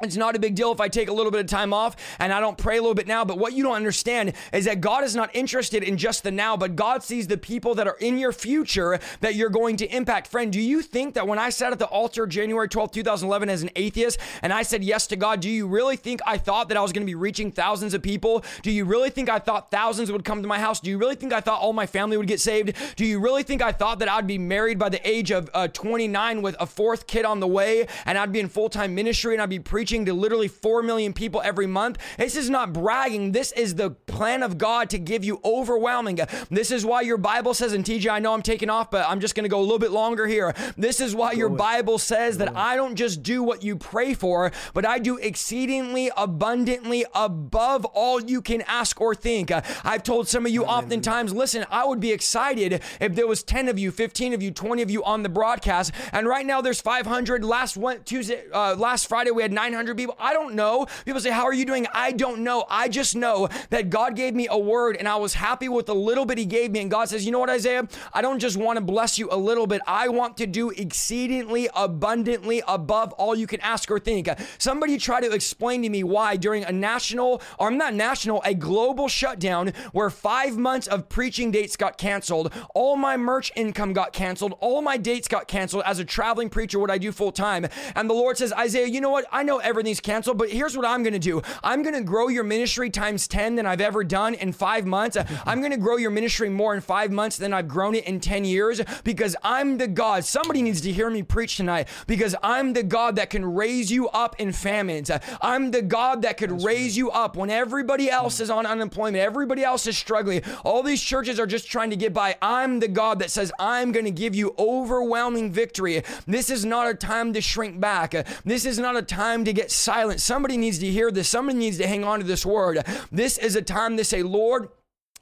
It's not a big deal if I take a little bit of time off and I don't pray a little bit now. But what you don't understand is that God is not interested in just the now, but God sees the people that are in your future that you're going to impact. Friend, do you think that when I sat at the altar January 12, 2011 as an atheist and I said yes to God, do you really think I thought that I was going to be reaching thousands of people? Do you really think I thought thousands would come to my house? Do you really think I thought all my family would get saved? Do you really think I thought that I'd be married by the age of uh, 29 with a fourth kid on the way and I'd be in full time ministry and I'd be preaching? Preaching to literally 4 million people every month. This is not bragging. This is the plan of God to give you overwhelming. This is why your Bible says, and TJ, I know I'm taking off, but I'm just going to go a little bit longer here. This is why your Bible says that I don't just do what you pray for, but I do exceedingly abundantly above all you can ask or think. I've told some of you oftentimes, listen, I would be excited if there was 10 of you, 15 of you, 20 of you on the broadcast. And right now there's 500. Last one, Tuesday, uh, last Friday we had 900. 900 people? I don't know. People say, How are you doing? I don't know. I just know that God gave me a word and I was happy with the little bit He gave me. And God says, You know what, Isaiah? I don't just want to bless you a little bit. I want to do exceedingly abundantly above all you can ask or think. Somebody try to explain to me why during a national, or I'm not national, a global shutdown where five months of preaching dates got canceled, all my merch income got canceled, all my dates got canceled as a traveling preacher, what I do full time. And the Lord says, Isaiah, you know what? I know everything's canceled, but here's what I'm going to do. I'm going to grow your ministry times 10 than I've ever done in five months. I'm going to grow your ministry more in five months than I've grown it in 10 years because I'm the God. Somebody needs to hear me preach tonight because I'm the God that can raise you up in famines. I'm the God that could That's raise right. you up when everybody else is on unemployment, everybody else is struggling. All these churches are just trying to get by. I'm the God that says, I'm going to give you overwhelming victory. This is not a time to shrink back. This is not a time to get silent. Somebody needs to hear this. Somebody needs to hang on to this word. This is a time to say, Lord,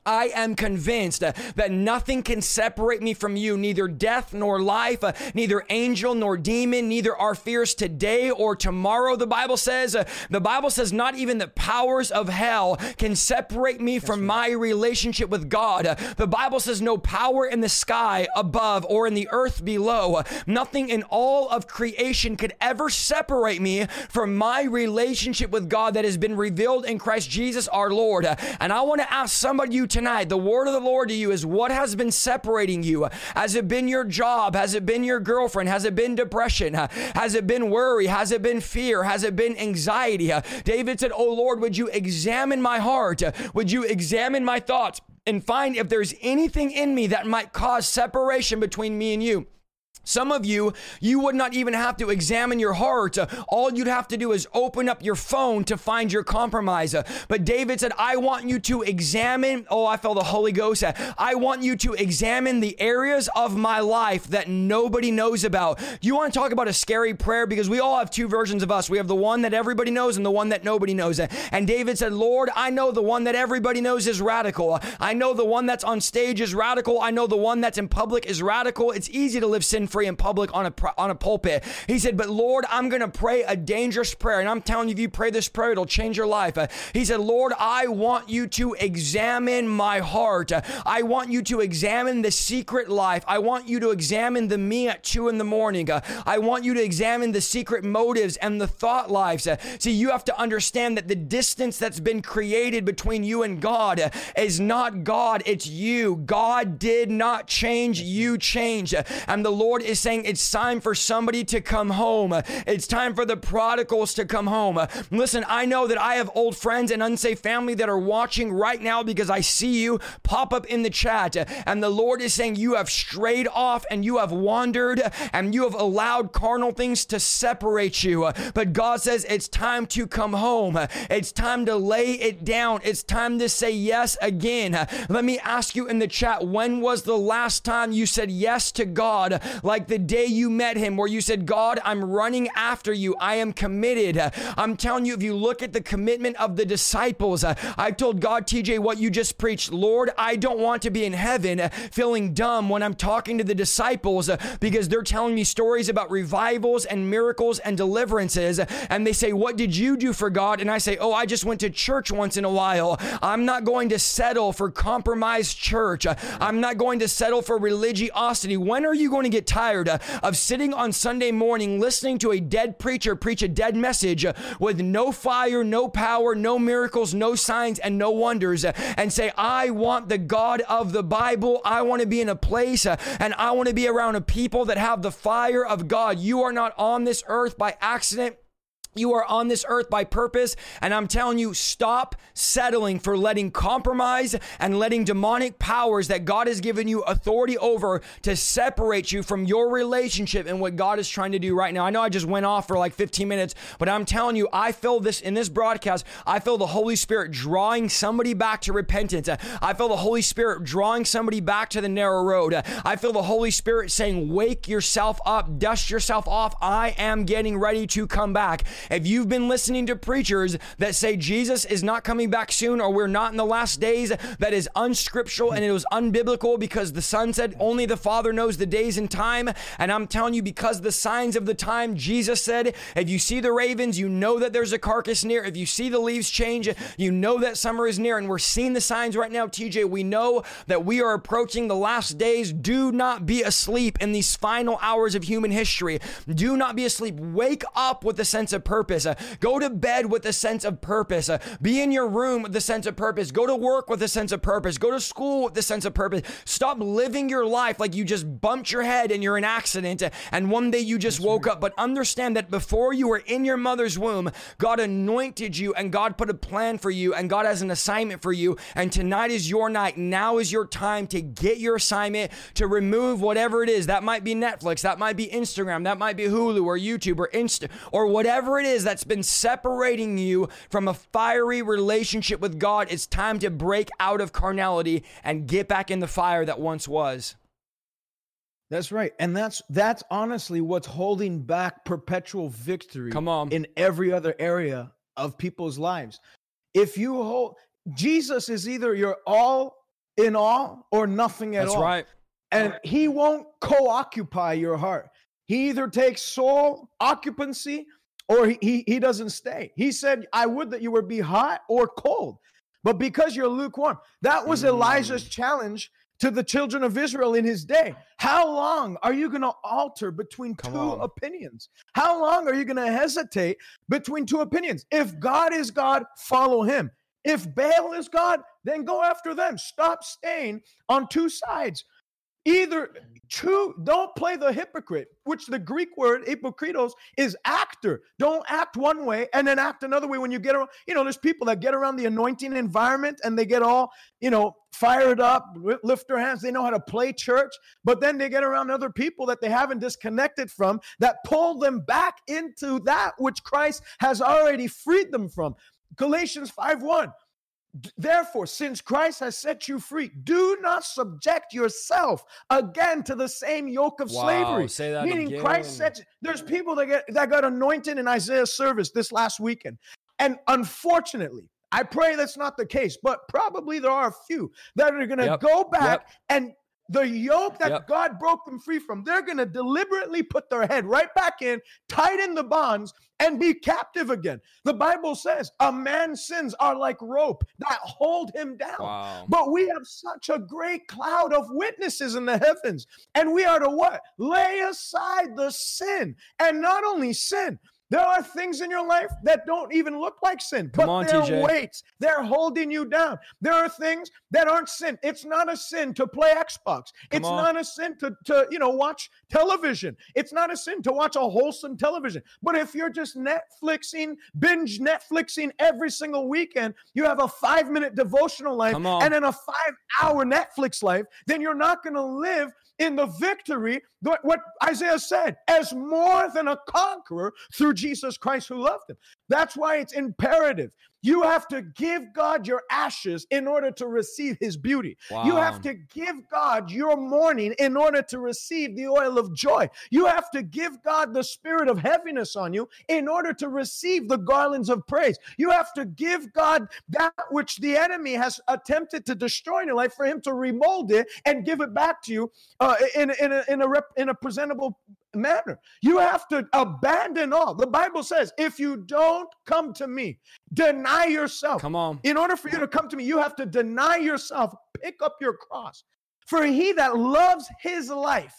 I am convinced that nothing can separate me from you, neither death nor life, uh, neither angel nor demon, neither our fears today or tomorrow. The Bible says, uh, the Bible says, not even the powers of hell can separate me That's from right. my relationship with God. Uh, the Bible says, no power in the sky above or in the earth below, nothing in all of creation could ever separate me from my relationship with God that has been revealed in Christ Jesus our Lord. And I want to ask somebody, you tonight, the word of the Lord to you is what has been separating you? Has it been your job? Has it been your girlfriend? Has it been depression? Has it been worry? Has it been fear? Has it been anxiety? David said, Oh Lord, would you examine my heart? Would you examine my thoughts? And find if there's anything in me that might cause separation between me and you. Some of you, you would not even have to examine your heart. All you'd have to do is open up your phone to find your compromise. But David said, I want you to examine, oh, I felt the Holy Ghost. I want you to examine the areas of my life that nobody knows about. You want to talk about a scary prayer? Because we all have two versions of us. We have the one that everybody knows and the one that nobody knows. And David said, Lord, I know the one that everybody knows is radical. I know the one that's on stage is radical. I know the one that's in public is radical. It's easy to live sin free in public on a on a pulpit. He said, "But Lord, I'm going to pray a dangerous prayer, and I'm telling you, if you pray this prayer, it'll change your life." Uh, he said, "Lord, I want you to examine my heart. Uh, I want you to examine the secret life. I want you to examine the me at two in the morning. Uh, I want you to examine the secret motives and the thought lives. See, you have to understand that the distance that's been created between you and God is not God; it's you. God did not change; you changed, and the Lord is saying it's time for somebody to come home. It's time for the prodigals to come home. Listen, I know that I have old friends and unsafe family that are watching right now because I see you pop up in the chat. And the Lord is saying you have strayed off and you have wandered and you have allowed carnal things to separate you. But God says it's time to come home. It's time to lay it down. It's time to say yes again. Let me ask you in the chat when was the last time you said yes to God? Like like the day you met him, where you said, God, I'm running after you. I am committed. I'm telling you, if you look at the commitment of the disciples, uh, I've told God, TJ, what you just preached. Lord, I don't want to be in heaven uh, feeling dumb when I'm talking to the disciples uh, because they're telling me stories about revivals and miracles and deliverances. And they say, What did you do for God? And I say, Oh, I just went to church once in a while. I'm not going to settle for compromised church. I'm not going to settle for religiosity. When are you going to get tired? Tired uh, of sitting on Sunday morning listening to a dead preacher preach a dead message uh, with no fire, no power, no miracles, no signs, and no wonders, uh, and say, I want the God of the Bible. I want to be in a place and I want to be around a people that have the fire of God. You are not on this earth by accident. You are on this earth by purpose, and I'm telling you, stop settling for letting compromise and letting demonic powers that God has given you authority over to separate you from your relationship and what God is trying to do right now. I know I just went off for like 15 minutes, but I'm telling you, I feel this in this broadcast. I feel the Holy Spirit drawing somebody back to repentance. I feel the Holy Spirit drawing somebody back to the narrow road. I feel the Holy Spirit saying, Wake yourself up, dust yourself off. I am getting ready to come back. If you've been listening to preachers that say Jesus is not coming back soon or we're not in the last days, that is unscriptural and it was unbiblical because the Son said only the Father knows the days and time. And I'm telling you, because the signs of the time, Jesus said, if you see the ravens, you know that there's a carcass near. If you see the leaves change, you know that summer is near. And we're seeing the signs right now, TJ. We know that we are approaching the last days. Do not be asleep in these final hours of human history. Do not be asleep. Wake up with a sense of purpose. Uh, go to bed with a sense of purpose. Uh, be in your room with a sense of purpose. Go to work with a sense of purpose. Go to school with a sense of purpose. Stop living your life like you just bumped your head and you're an accident uh, and one day you just That's woke right. up. But understand that before you were in your mother's womb, God anointed you and God put a plan for you and God has an assignment for you. And tonight is your night. Now is your time to get your assignment to remove whatever it is. That might be Netflix, that might be Instagram, that might be Hulu or YouTube or Insta or whatever it is that's been separating you from a fiery relationship with God. It's time to break out of carnality and get back in the fire that once was. That's right. And that's that's honestly what's holding back perpetual victory Come on. in every other area of people's lives. If you hold Jesus is either your all in all or nothing at that's all. That's right. And he won't co-occupy your heart. He either takes sole occupancy or he, he, he doesn't stay. He said, I would that you would be hot or cold, but because you're lukewarm. That was mm. Elijah's challenge to the children of Israel in his day. How long are you going to alter between Come two on. opinions? How long are you going to hesitate between two opinions? If God is God, follow him. If Baal is God, then go after them. Stop staying on two sides. Either true, don't play the hypocrite, which the Greek word hypokritos is actor. Don't act one way and then act another way when you get around. You know, there's people that get around the anointing environment and they get all, you know, fired up, lift their hands. They know how to play church, but then they get around other people that they haven't disconnected from that pull them back into that which Christ has already freed them from. Galatians 5 1. Therefore, since Christ has set you free, do not subject yourself again to the same yoke of wow, slavery. Say that Meaning again. Christ said there's people that get that got anointed in Isaiah's service this last weekend. And unfortunately, I pray that's not the case, but probably there are a few that are going to yep. go back yep. and the yoke that yep. God broke them free from, they're going to deliberately put their head right back in, tighten the bonds, and be captive again. The Bible says a man's sins are like rope that hold him down. Wow. But we have such a great cloud of witnesses in the heavens, and we are to what? Lay aside the sin, and not only sin, there are things in your life that don't even look like sin, Come but on, they're TJ. weights. They're holding you down. There are things that aren't sin. It's not a sin to play Xbox. Come it's on. not a sin to, to, you know, watch television. It's not a sin to watch a wholesome television. But if you're just Netflixing, binge Netflixing every single weekend, you have a five minute devotional life and then a five hour Netflix life, then you're not going to live in the victory, what Isaiah said, as more than a conqueror through Jesus Christ who loved him. That's why it's imperative. You have to give God your ashes in order to receive his beauty. Wow. You have to give God your mourning in order to receive the oil of joy. You have to give God the spirit of heaviness on you in order to receive the garlands of praise. You have to give God that which the enemy has attempted to destroy in your life for him to remold it and give it back to you uh, in, in, a, in, a rep, in a presentable manner. You have to abandon all. The Bible says, if you don't come to me, deny yourself. Come on. In order for you to come to me, you have to deny yourself, pick up your cross. For he that loves his life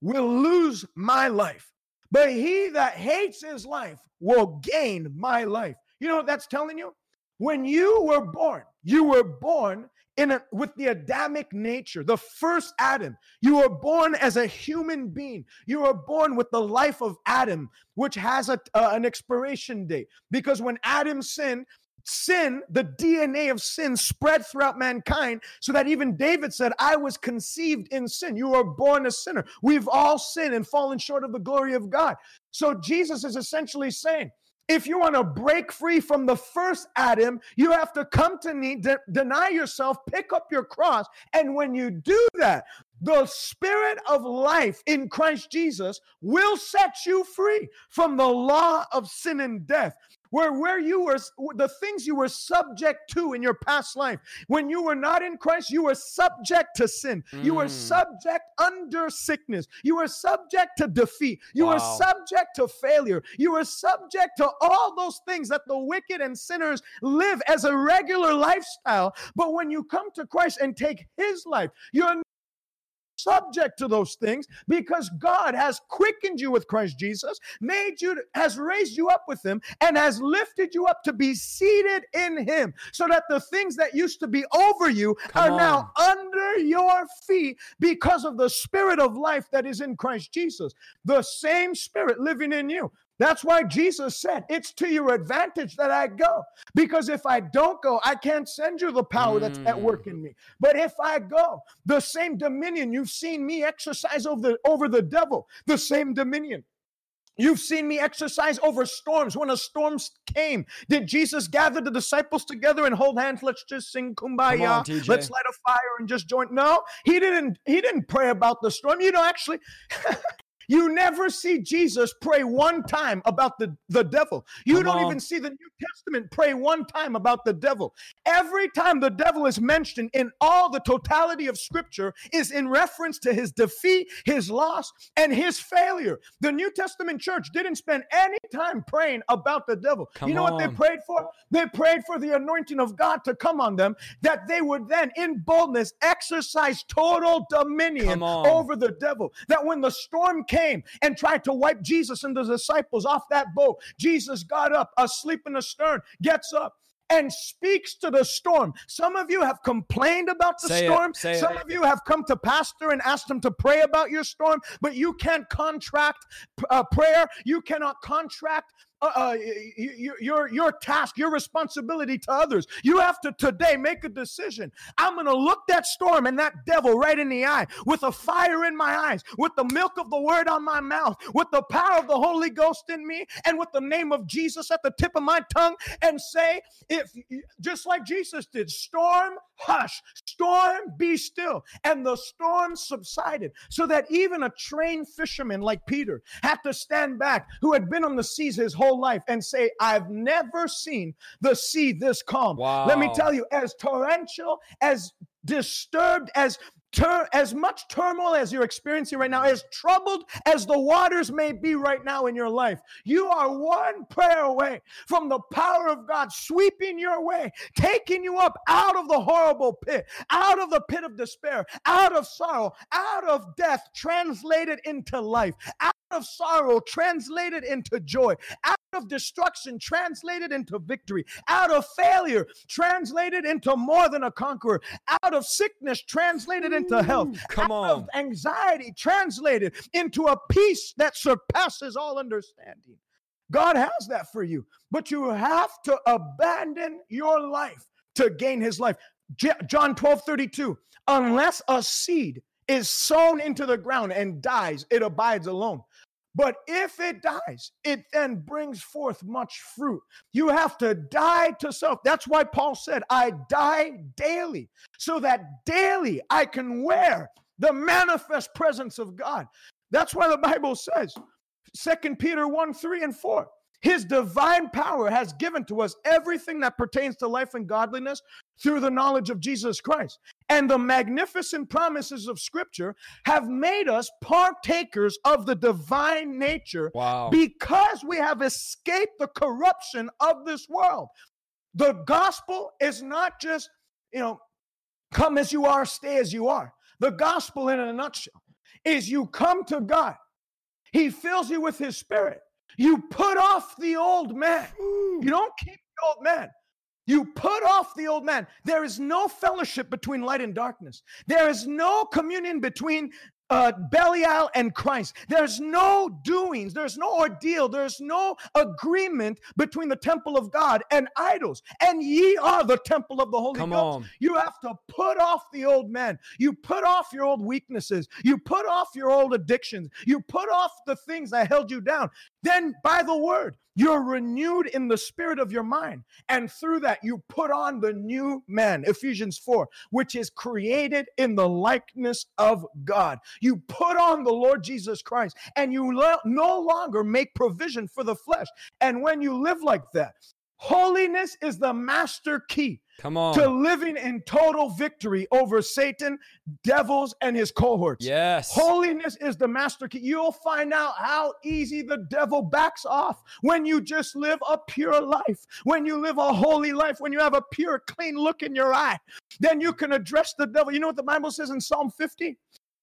will lose my life, but he that hates his life will gain my life. You know what that's telling you? When you were born, you were born in a, with the Adamic nature, the first Adam. You were born as a human being. You were born with the life of Adam, which has a, uh, an expiration date. Because when Adam sinned, sin, the DNA of sin spread throughout mankind, so that even David said, I was conceived in sin. You were born a sinner. We've all sinned and fallen short of the glory of God. So Jesus is essentially saying, if you want to break free from the first Adam, you have to come to me, de- deny yourself, pick up your cross. And when you do that, the spirit of life in Christ Jesus will set you free from the law of sin and death where where you were the things you were subject to in your past life when you were not in christ you were subject to sin mm. you were mm. subject under sickness you were subject to defeat you wow. were subject to failure you were subject to all those things that the wicked and sinners live as a regular lifestyle but when you come to christ and take his life you're subject to those things because God has quickened you with Christ Jesus, made you, has raised you up with Him, and has lifted you up to be seated in Him, so that the things that used to be over you Come are on. now under your feet because of the Spirit of life that is in Christ Jesus. The same Spirit living in you. That's why Jesus said, It's to your advantage that I go. Because if I don't go, I can't send you the power that's at work in me. But if I go, the same dominion you've seen me exercise over the, over the devil, the same dominion. You've seen me exercise over storms. When a storm came, did Jesus gather the disciples together and hold hands? Let's just sing kumbaya. On, Let's light a fire and just join. No, he didn't. He didn't pray about the storm. You know, actually, You never see Jesus pray one time about the, the devil. You Come don't on. even see the New Testament pray one time about the devil. Every time the devil is mentioned in all the totality of scripture is in reference to his defeat, his loss, and his failure. The New Testament church didn't spend any time praying about the devil. Come you know on. what they prayed for? They prayed for the anointing of God to come on them, that they would then, in boldness, exercise total dominion over the devil. That when the storm came, came and tried to wipe Jesus and the disciples off that boat. Jesus got up, asleep in the stern, gets up and speaks to the storm. Some of you have complained about the say storm. It, Some it. of you have come to pastor and asked him to pray about your storm, but you can't contract uh, prayer. You cannot contract uh, uh, your your task, your responsibility to others. You have to today make a decision. I'm going to look that storm and that devil right in the eye with a fire in my eyes, with the milk of the word on my mouth, with the power of the Holy Ghost in me, and with the name of Jesus at the tip of my tongue, and say, if just like Jesus did, storm, hush, storm, be still. And the storm subsided, so that even a trained fisherman like Peter had to stand back, who had been on the seas his whole whole life and say, I've never seen the sea this calm. Wow. Let me tell you, as torrential, as disturbed, as Tur- as much turmoil as you're experiencing right now, as troubled as the waters may be right now in your life, you are one prayer away from the power of God sweeping your way, taking you up out of the horrible pit, out of the pit of despair, out of sorrow, out of death, translated into life, of sorrow translated into joy, out of destruction translated into victory, out of failure translated into more than a conqueror, out of sickness translated into health, come on, of anxiety translated into a peace that surpasses all understanding. God has that for you, but you have to abandon your life to gain his life. John 12 32, unless a seed is sown into the ground and dies, it abides alone. But if it dies, it then brings forth much fruit. You have to die to self. That's why Paul said, I die daily, so that daily I can wear the manifest presence of God. That's why the Bible says, Second Peter 1 3 and 4. His divine power has given to us everything that pertains to life and godliness through the knowledge of Jesus Christ. And the magnificent promises of Scripture have made us partakers of the divine nature wow. because we have escaped the corruption of this world. The gospel is not just, you know, come as you are, stay as you are. The gospel, in a nutshell, is you come to God. He fills you with his spirit. You put off the old man. You don't keep the old man. You put off the old man. There is no fellowship between light and darkness. There is no communion between uh, Belial and Christ. There's no doings, there's no ordeal, there's no agreement between the temple of God and idols. And ye are the temple of the Holy Come Ghost. on. You have to put off the old man. You put off your old weaknesses. You put off your old addictions. You put off the things that held you down. Then, by the word, you're renewed in the spirit of your mind. And through that, you put on the new man, Ephesians 4, which is created in the likeness of God. You put on the Lord Jesus Christ and you no longer make provision for the flesh. And when you live like that, holiness is the master key Come on. to living in total victory over Satan, devils, and his cohorts. yes. Holiness is the master key. You'll find out how easy the devil backs off when you just live a pure life, when you live a holy life, when you have a pure, clean look in your eye. Then you can address the devil. You know what the Bible says in Psalm 50?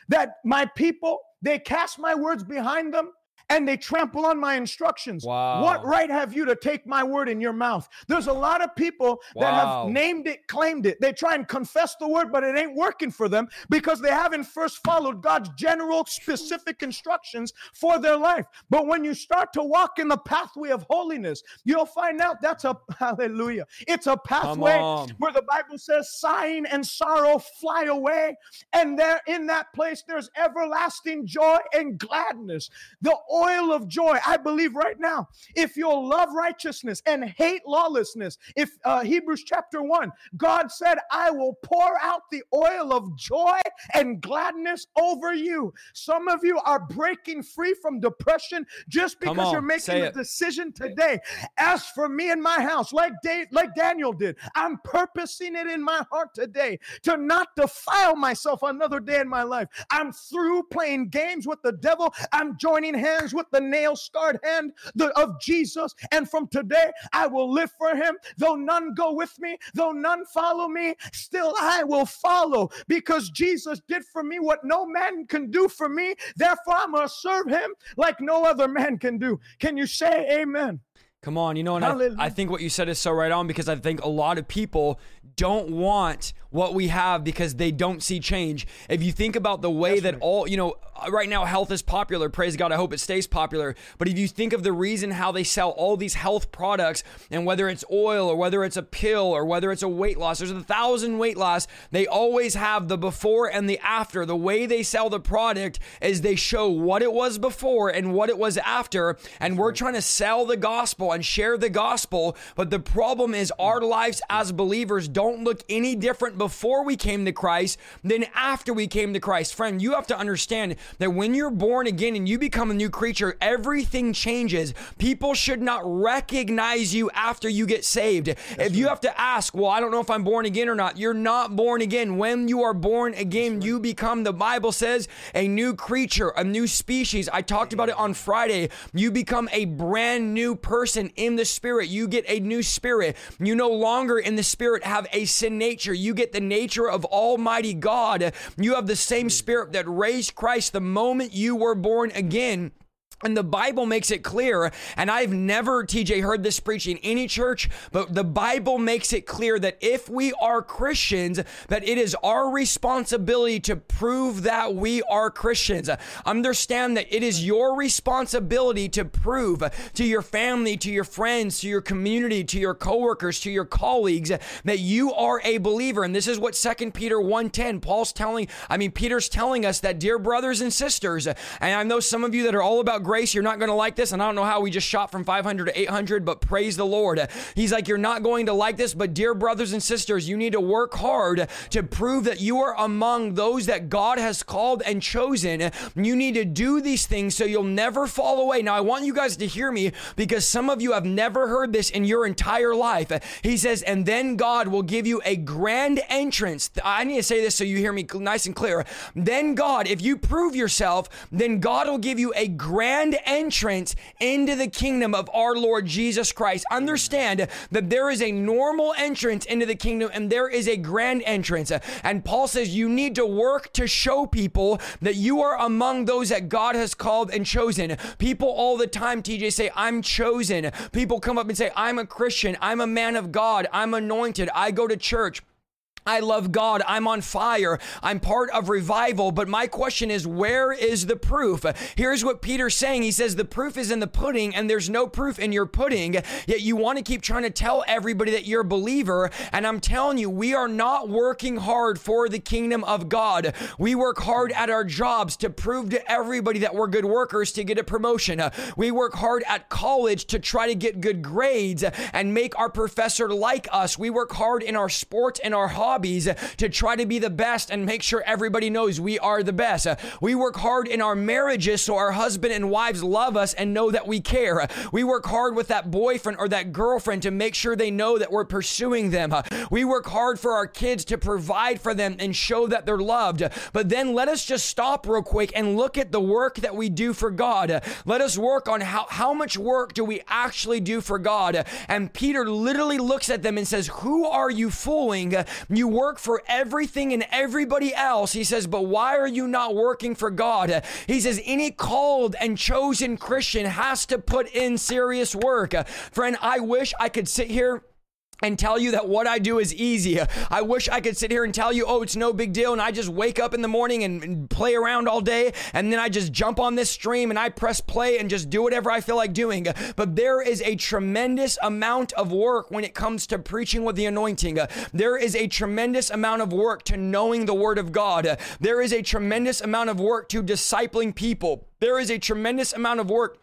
That my people, they cast my words behind them and they trample on my instructions. Wow. What right have you to take my word in your mouth? There's a lot of people that have named it, claimed it. They try and confess the word, but it ain't working for them because they haven't first followed God's general, specific instructions for their life. But when you start to walk in the pathway of holiness, you'll find out that's a hallelujah. It's a pathway where the Bible says sighing and sorrow fly away. And there in that place, there's everlasting joy and gladness. The oil of joy, I believe right now, if you'll love righteousness and hate lawlessness, if uh, Hebrews chapter 1, God said, I will pour out the oil of joy and gladness over you. Some of you are breaking free from depression just because you're making a it. decision today. As for me and my house, like like Daniel did, I'm purposing it in my heart today to not defile myself another day in my life. I'm through playing games with the devil. I'm joining hands with the nail scarred hand of Jesus. And from today, I will live for him. Though none go with me, though none follow me, still I will follow because Jesus did for me what no man can do for me. Therefore, I'm going to serve him like no other man can do. Can you say amen? Come on, you know, and I, I think what you said is so right on because I think a lot of people don't want what we have because they don't see change. If you think about the way that all, you know, uh, right now health is popular, praise God, I hope it stays popular. But if you think of the reason how they sell all these health products and whether it's oil or whether it's a pill or whether it's a weight loss, there's a thousand weight loss, they always have the before and the after. The way they sell the product is they show what it was before and what it was after. And we're trying to sell the gospel and share the gospel. But the problem is our lives as believers don't look any different before we came to Christ than after we came to Christ. Friend, you have to understand that when you're born again and you become a new creature, everything changes. People should not recognize you after you get saved. if you have to ask, well, I don't know if I'm born again or not, you're not born again. When you are born again, you become, the Bible says, a new creature, a new species. I talked about it on Friday. You become a brand new person in the spirit. You get a new spirit. You no longer in the spirit have a sin nature. You get the nature of Almighty God. You have the same spirit that raised Christ the moment you were born again. And the Bible makes it clear, and I've never, TJ, heard this preached in any church, but the Bible makes it clear that if we are Christians, that it is our responsibility to prove that we are Christians. Understand that it is your responsibility to prove to your family, to your friends, to your community, to your coworkers, to your colleagues that you are a believer. And this is what 2 Peter 1:10, Paul's telling, I mean, Peter's telling us that, dear brothers and sisters, and I know some of you that are all about grace, you're not going to like this. And I don't know how we just shot from 500 to 800, but praise the Lord. He's like, you're not going to like this, but dear brothers and sisters, you need to work hard to prove that you are among those that God has called and chosen. You need to do these things so you'll never fall away. Now, I want you guys to hear me because some of you have never heard this in your entire life. He says, and then God will give you a grand entrance. I need to say this so you hear me nice and clear. Then God, if you prove yourself, then God will give you a grand grand entrance into the kingdom of our Lord Jesus Christ. Understand that there is a normal entrance into the kingdom and there is a grand entrance. And Paul says you need to work to show people that you are among those that God has called and chosen. People all the time, TJ, say, I'm chosen. People come up and say, I'm a Christian. I'm a man of God. I'm anointed. I go to church. I love God. I'm on fire. I'm part of revival. But my question is, where is the proof? Here's what Peter's saying. He says, the proof is in the pudding, and there's no proof in your pudding. Yet you want to keep trying to tell everybody that you're a believer. And I'm telling you, we are not working hard for the kingdom of God. We work hard at our jobs to prove to everybody that we're good workers to get a promotion. We work hard at college to try to get good grades and make our professor like us. We work hard in our sports and our hobbies hobbies to try to be the best and make sure everybody knows we are the best. We work hard in our marriages so our husband and wives love us and know that we care. We work hard with that boyfriend or that girlfriend to make sure they know that we're pursuing them. We work hard for our kids to provide for them and show that they're loved. But then let us just stop real quick and look at the work that we do for God. Let us work on how, how much work do we actually do for God. And Peter literally looks at them and says, Who are you fooling? You you work for everything and everybody else. He says, but why are you not working for God? He says, any called and chosen Christian has to put in serious work. Friend, I wish I could sit here and tell you that what I do is easy. I wish I could sit here and tell you, oh, it's no big deal. And I just wake up in the morning and, and, play around all day. And then I just jump on this stream and I press play and just do whatever I feel like doing. But there is a tremendous amount of work when it comes to preaching with the anointing. There is a tremendous amount of work to knowing the word of God. There is a tremendous amount of work to discipling people. There is a tremendous amount of work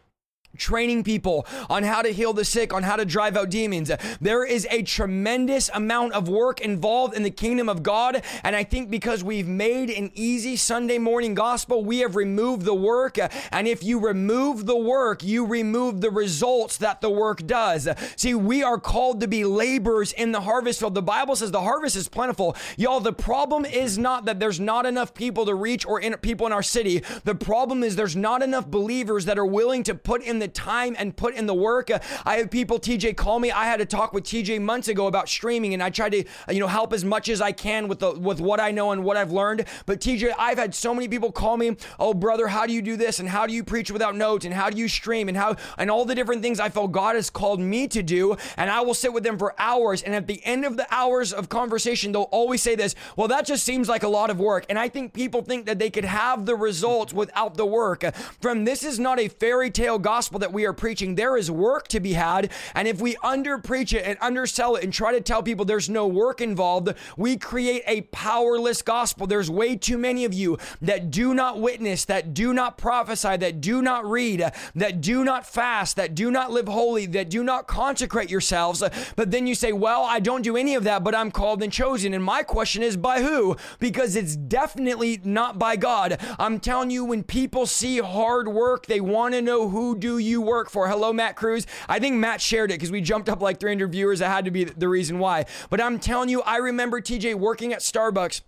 training people on how to heal the sick, on how to drive out demons. There is a tremendous amount of work involved in the kingdom of God. And I think because we've made an easy Sunday morning gospel, we have removed the work. And if you remove the work, you remove the results that the work does. See, we are called to be laborers in the harvest field. The Bible says the harvest is plentiful. Y'all, the problem is not that there's not enough people to reach or in, people in our city. The problem is there's not enough believers that are willing to put in the time and put in the work. Uh, I have people, TJ, call me. I had a talk with TJ months ago about streaming, and I tried to, you know, help as much as I can with the with what I know and what I've learned. But TJ, I've had so many people call me, oh brother, how do you do this? And how do you preach without notes? And how do you stream? And how and all the different things I felt God has called me to do. And I will sit with them for hours. And at the end of the hours of conversation, they'll always say this, well, that just seems like a lot of work. And I think people think that they could have the results without the work. From this is not a fairy tale gospel gospel that we are preaching, there is work to be had. And if we under preach it and undersell it and try to tell people there's no work involved, we create a powerless gospel. There's way too many of you that do not witness, that do not prophesy, that do not read, that do not fast, that do not live holy, that do not consecrate yourselves. But then you say, Well, I don't do any of that, but I'm called and chosen. And my question is, by who? Because it's definitely not by God. I'm telling you, when people see hard work, they want to know who do you work for. Hello, Matt Cruz. I think Matt shared it because we jumped up like 300 viewers. That had to be the reason why. But I'm telling you, I remember TJ working at Starbucks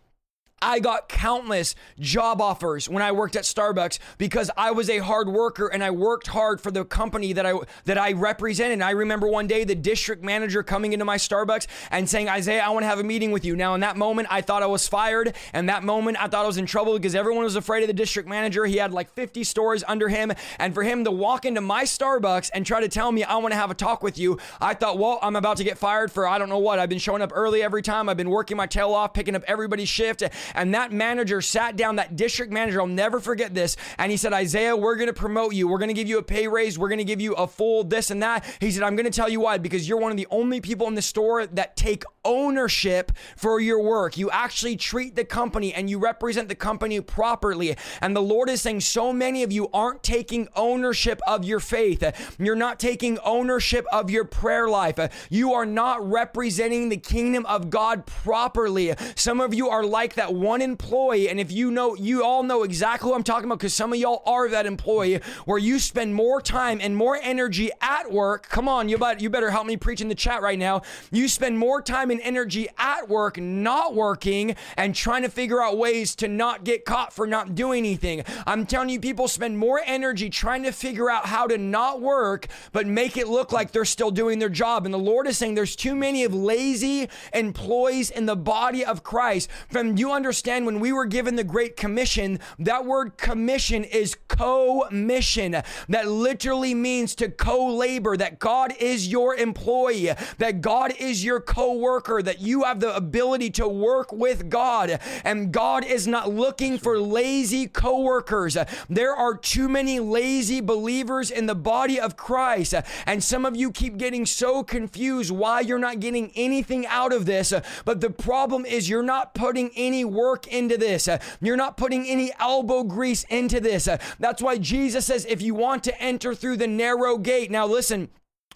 I got countless job offers when I worked at Starbucks because I was a hard worker and I worked hard for the company that I that I represented. I remember one day the district manager coming into my Starbucks and saying, "Isaiah, I want to have a meeting with you." Now, in that moment, I thought I was fired, and that moment I thought I was in trouble because everyone was afraid of the district manager. He had like 50 stores under him, and for him to walk into my Starbucks and try to tell me I want to have a talk with you, I thought, "Well, I'm about to get fired for I don't know what. I've been showing up early every time. I've been working my tail off, picking up everybody's shift." And that manager sat down, that district manager, I'll never forget this. And he said, Isaiah, we're going to promote you. We're going to give you a pay raise. We're going to give you a full this and that. He said, I'm going to tell you why, because you're one of the only people in the store that take ownership for your work. You actually treat the company and you represent the company properly. And the Lord is saying, so many of you aren't taking ownership of your faith. You're not taking ownership of your prayer life. You are not representing the kingdom of God properly. Some of you are like that one employee, and if you know, you all know exactly what I'm talking about because some of y'all are that employee where you spend more time and more energy at work. Come on, you better, you better help me preach in the chat right now. You spend more time and and energy at work, not working, and trying to figure out ways to not get caught for not doing anything. I'm telling you, people spend more energy trying to figure out how to not work, but make it look like they're still doing their job. And the Lord is saying there's too many of lazy employees in the body of Christ. From you understand when we were given the Great Commission, that word commission is co-mission. That literally means to co-labor, that God is your employee, that God is your co-worker, that you have the ability to work with God. And God is not looking for lazy co-workers. There are too many lazy believers in the body of Christ. And some of you keep getting so confused why you're not getting anything out of this. But the problem is you're not putting any work into this. Uh, you're not putting any elbow grease into this. Uh, that's why Jesus says if you want to enter through the narrow gate. Now listen,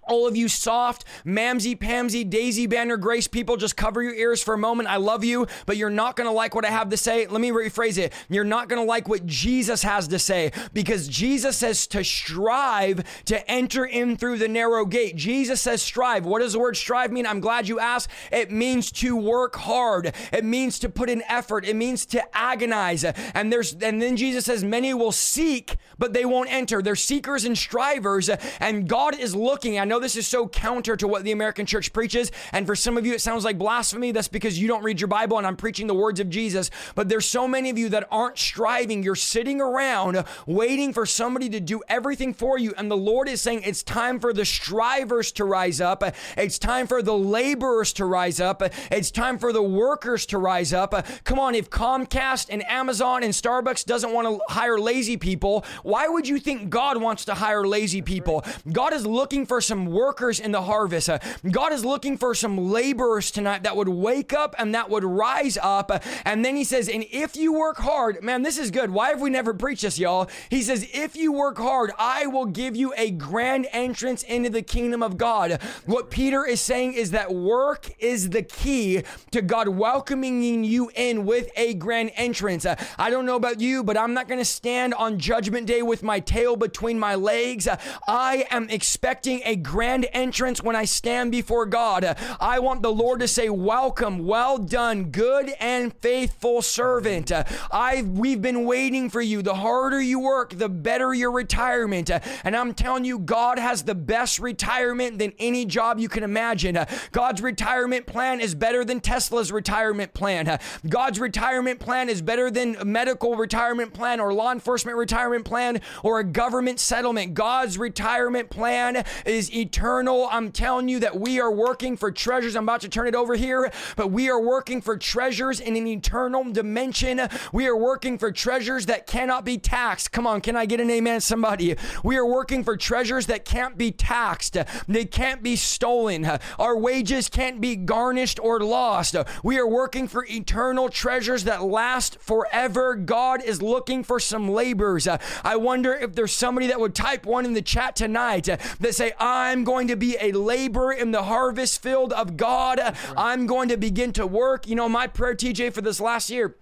all of you soft, mamsy, pamsy, daisy banner grace people, just cover your ears for a moment. I love you, but you're not going to like what I have to say. Let me rephrase it. You're not going to like what Jesus has to say because Jesus says to strive to enter in through the narrow gate. Jesus says strive. What does the word strive mean? I'm glad you asked. It means to work hard. It means to put in effort. It means to agonize. And there's and then Jesus says many will seek, but they won't enter. They're seekers and strivers, and God is looking. I know this is so counter to what the American church preaches. And for some of you, it sounds like blasphemy. That's because you don't read your Bible and I'm preaching the words of Jesus. But there's so many of you that aren't striving. You're sitting around waiting for somebody to do everything for you. And the Lord is saying it's time for the strivers to rise up. It's time for the laborers to rise up. It's time for the workers to rise up. Come on, if Comcast and Amazon and Starbucks doesn't want to hire lazy people, why would you think God wants to hire lazy people? God is looking for some workers in the harvest. Uh, God is looking for some laborers tonight that would wake up and that would rise up. Uh, and then he says, and if you work hard, man, this is good. Why have we never preached this, y'all? He says, if you work hard, I will give you a grand entrance into the kingdom of God. What Peter is saying is that work is the key to God welcoming you in with a grand entrance. Uh, I don't know about you, but I'm not going to stand on judgment day with my tail between my legs. I am expecting a grand entrance when I stand before God. I want the Lord to say, Welcome, well done, good and faithful servant. I've we've been waiting for you. The harder you work, the better your retirement. And I'm telling you, God has the best retirement than any job you can imagine. God's retirement plan is better than Tesla's retirement plan. God's retirement plan is better than a medical retirement plan or law enforcement retirement plan or a government settlement. God's retirement plan is eternal. I'm telling you that we are working for treasures. I'm about to turn it over here, but we are working for treasures in an eternal dimension. We are working for treasures that cannot be taxed. Come on, can I get an amen, somebody? We are working for treasures that can't be taxed, they can't be stolen. Our wages can't be garnished or lost. We are working for eternal treasures that last forever. God is looking for some laborers. I wonder if there's somebody that would type one in the chat tonight that say, I'm I'm going to be a laborer in the harvest field of God. I'm going to begin to work. You know, my prayer, TJ, for this last year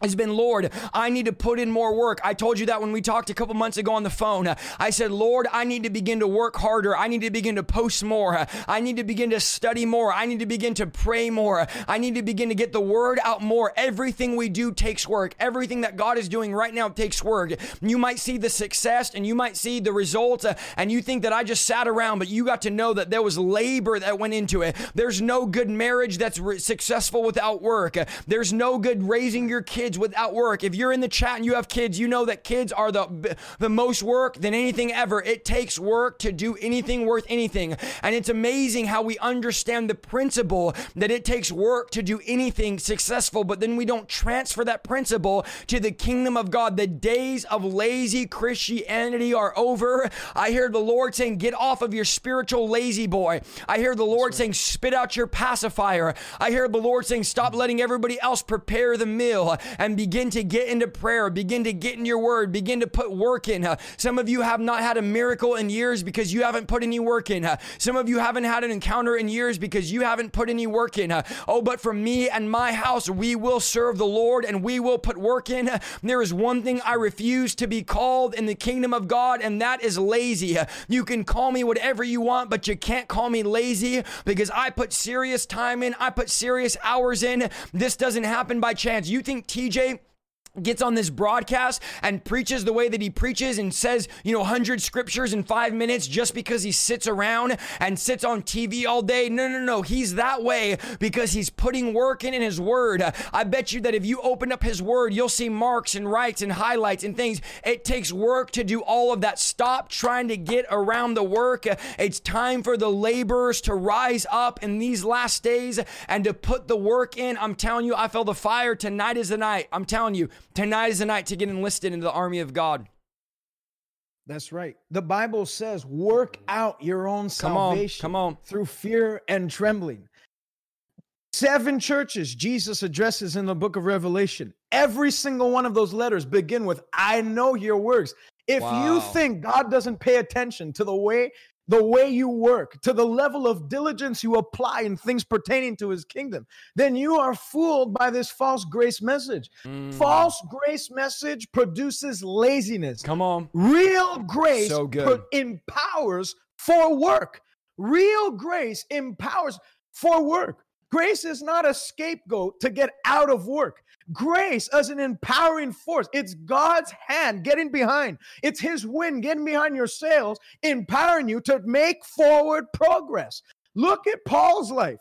has been, Lord, I need to put in more work. I told you that when we talked a couple months ago on the phone. I said, Lord, I need to begin to work harder. I need to begin to post more. I need to begin to study more. I need to begin to pray more. I need to begin to get the word out more. Everything we do takes work. Everything that God is doing right now takes work. You might see the success and you might see the results uh, and you think that I just sat around, but you got to know that there was labor that went into it. There's no good marriage that's re- successful without work. There's no good raising your kids kids without work. If you're in the chat and you have kids, you know that kids are the the most work than anything ever. It takes work to do anything worth anything. And it's amazing how we understand the principle that it takes work to do anything successful, but then we don't transfer that principle to the kingdom of God. The days of lazy Christianity are over. I hear the Lord saying, Get off of your spiritual La-Z-Boy. I hear the Lord saying, Spit out your pacifier. I hear the Lord saying, Stop letting everybody else prepare the meal. And begin to get into prayer, begin to get in your word, begin to put work in. Uh, some of you have not had a miracle in years because you haven't put any work in. Uh, some of you haven't had an encounter in years because you haven't put any work in. Uh, oh, but for me and my house, we will serve the Lord and we will put work in. There is one thing I refuse to be called in the kingdom of God, and that is lazy. You can call me whatever you want, but you can't call me lazy because I put serious time in, I put serious hours in. This doesn't happen by chance. You think TJ gets on this broadcast and preaches the way that he preaches and says, you know, 100 scriptures in five minutes just because he sits around and sits on TV all day. No, no, no. He's that way because he's putting work in in his word. I bet you that if you open up his word, you'll see marks and writes and highlights and things. It takes work to do all of that. Stop trying to get around the work. It's time for the laborers to rise up in these last days and to put the work in. I'm telling you, I feel the fire. Tonight is the night. I'm telling you, Tonight is the night to get enlisted into the army of God. That's right. The Bible says, work out your own salvation come on, come on. through fear and trembling. Seven churches Jesus addresses in the book of Revelation. Every single one of those letters begin with, I know your works. If wow. you think God doesn't pay attention to the way the way you work, to the level of diligence you apply in things pertaining to his kingdom, then you are fooled by this false grace message. Mm. False grace message produces laziness. Come on. Real grace so empowers for work. Real grace empowers for work. Grace is not a scapegoat to get out of work. Grace as an empowering force. It's God's hand getting behind. It's His wind getting behind your sails, empowering you to make forward progress. Look at Paul's life.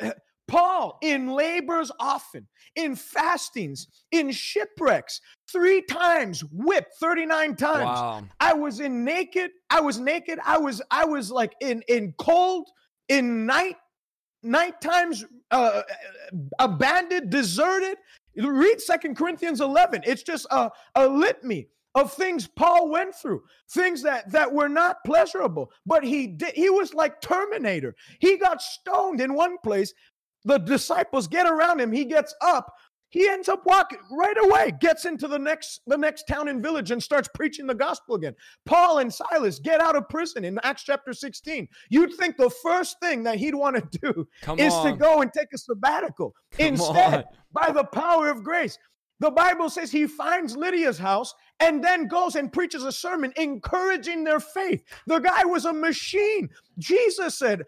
Paul in labors often, in fastings, in shipwrecks, three times whipped 39 times. Wow. I was in naked, I was naked, I was I was like in in cold, in night night times uh, abandoned, deserted. Read Second Corinthians 11. It's just a, a litany of things Paul went through, things that that were not pleasurable. But he did. He was like Terminator. He got stoned in one place. The disciples get around him. He gets up. He ends up walking right away, gets into the next the next town and village and starts preaching the gospel again. Paul and Silas get out of prison in Acts chapter 16. You'd think the first thing that he'd want to do Come is on. to go and take a sabbatical. Come Instead, on. by the power of grace, the Bible says he finds Lydia's house and then goes and preaches a sermon encouraging their faith. The guy was a machine. Jesus said,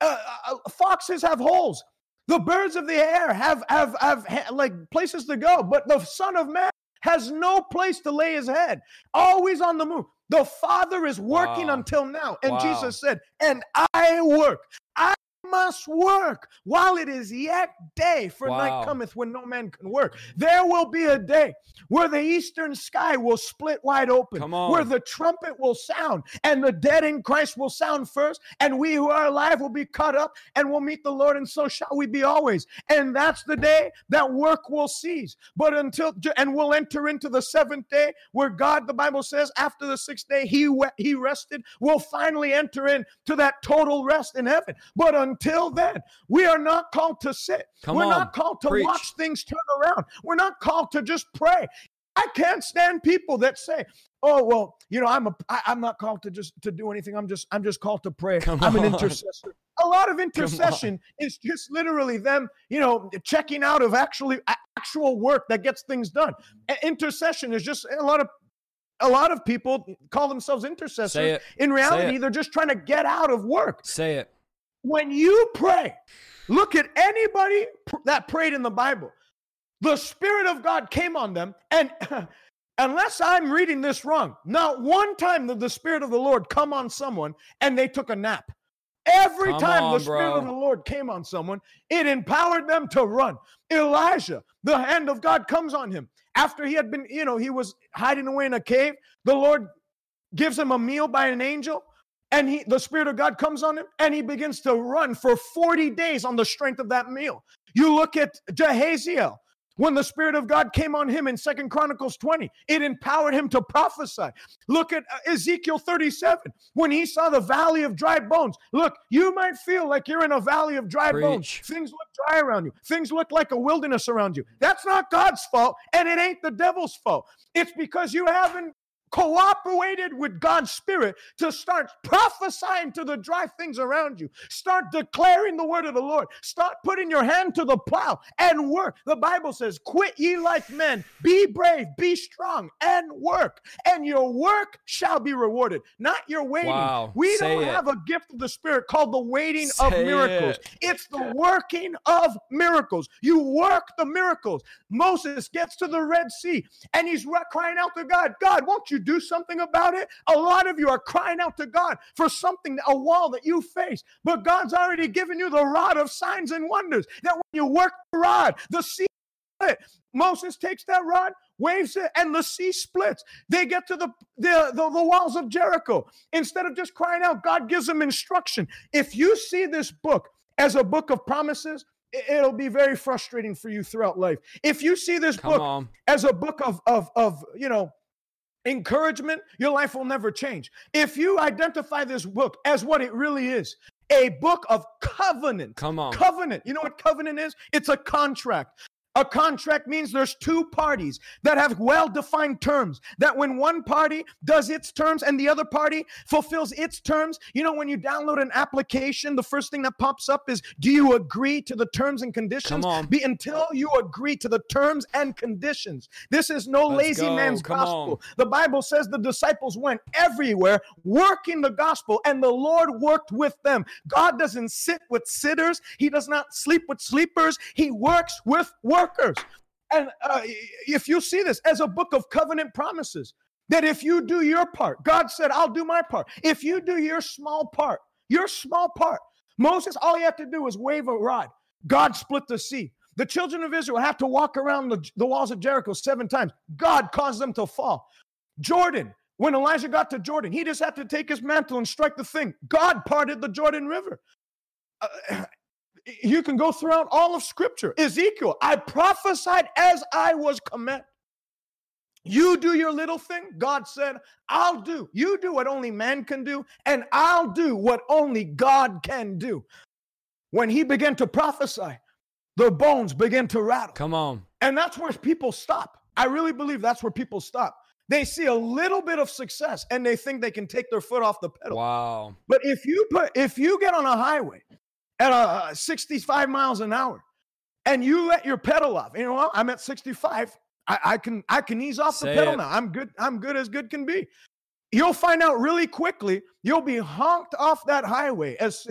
uh, uh, Foxes have holes, the birds of the air have, have, have, have like places to go, but the Son of Man has no place to lay his head, always on the move. The Father is working wow. until now. And wow. Jesus said, And I work. I must work while it is yet day, for wow. night cometh when no man can work. There will be a day where the eastern sky will split wide open, where the trumpet will sound, and the dead in Christ will sound first, and we who are alive will be caught up and will meet the Lord, and so shall we be always. And that's the day that work will cease. But until and we'll enter into the seventh day, where God, the Bible says, after the sixth day, He He rested. We'll finally enter into that total rest in heaven. But until then, we are not called to sit. Come We're on, not called to preach. watch things turn around. We're not called to just pray. I can't stand people that say, "Oh, well, you know, I'm a I, I'm not called to just to do anything. I'm just I'm just called to pray. Come I'm an intercessor." A lot of intercession is just literally them, you know, checking out of actually actual work that gets things done. Intercession is just a lot of a lot of people call themselves intercessors. In reality, they're just trying to get out of work. Say it when you pray, look at anybody that prayed in the Bible. The Spirit of God came on them, and unless I'm reading this wrong, not one time did the Spirit of the Lord come on someone and they took a nap. Every come time on, the Spirit bro. of the Lord came on someone, it empowered them to run. Elijah, the hand of God comes on him. After he had been, you know, he was hiding away in a cave, the Lord gives him a meal by an angel and he the spirit of god comes on him and he begins to run for 40 days on the strength of that meal you look at Jahaziel When the Spirit of God came on him in Second Chronicles 20, it empowered him to prophesy. Look at uh, Ezekiel 37 when he saw the valley of dry bones. Look, you might feel like you're in a valley of dry Preach. bones. Things look dry around you, things look like a wilderness around you. That's not God's fault, and it ain't the devil's fault. It's because you haven't cooperated with God's Spirit to start prophesying to the dry things around you. Start declaring the word of the Lord. Start putting your hand to the plow and work. The Bible says, Quit ye like men, be brave, be strong, and work, and your work shall be rewarded, not your waiting. Wow. We Say don't it. have a gift of the Spirit called the waiting of miracles. it. It's the working of miracles. You work the miracles. Moses gets to the Red Sea and he's crying out to God, God, won't you do something about it? A lot of you are crying out to God for something, a wall that you face, but God's already given you the rod of signs and wonders. That when you work the rod, the sea split. Moses takes that rod, waves it, and the sea splits. They get to the, the, the, the walls of Jericho. Instead of just crying out, God gives them instruction. If you see this book as a book of promises, it'll be very frustrating for you throughout life. If you see this Come book on. as a book of of of you know encouragement your life will never change. If you identify this book as what it really is a book of covenant Come on. covenant. You know what covenant is? It's a contract a contract means there's two parties that have well defined terms. That when one party does its terms and the other party fulfills its terms, you know, when you download an application, the first thing that pops up is Do you agree to the terms and conditions? Come on. Be until you agree to the terms and conditions. This is no Let's lazy go. man's Come gospel. The Bible says the disciples went everywhere working the gospel, and the Lord worked with them. God doesn't sit with sitters, He does not sleep with sleepers, He works with workers. And uh, if you see this as a book of covenant promises, that if you do your part, God said, I'll do my part. If you do your small part, your small part, Moses, all you have to do is wave a rod. God split the sea. The children of Israel have to walk around the, the walls of Jericho seven times. God caused them to fall. Jordan, when Elijah got to Jordan, he just had to take his mantle and strike the thing. God parted the Jordan River. Uh, you can go throughout all of Scripture. Ezekiel, I prophesied as I was commanded. You do your little thing, God said, I'll do. You do what only man can do, and I'll do what only God can do. When he began to prophesy, the bones began to rattle. Come on. And that's where people stop. I really believe that's where people stop. They see a little bit of success and they think they can take their foot off the pedal. Wow. But if you put if you get on a highway at uh, 65 miles an hour and you let your pedal off, you know what? I'm at 65. I, I can I can ease off Say the pedal it. now. I'm good. I'm good as good can be. You'll find out really quickly. You'll be honked off that highway as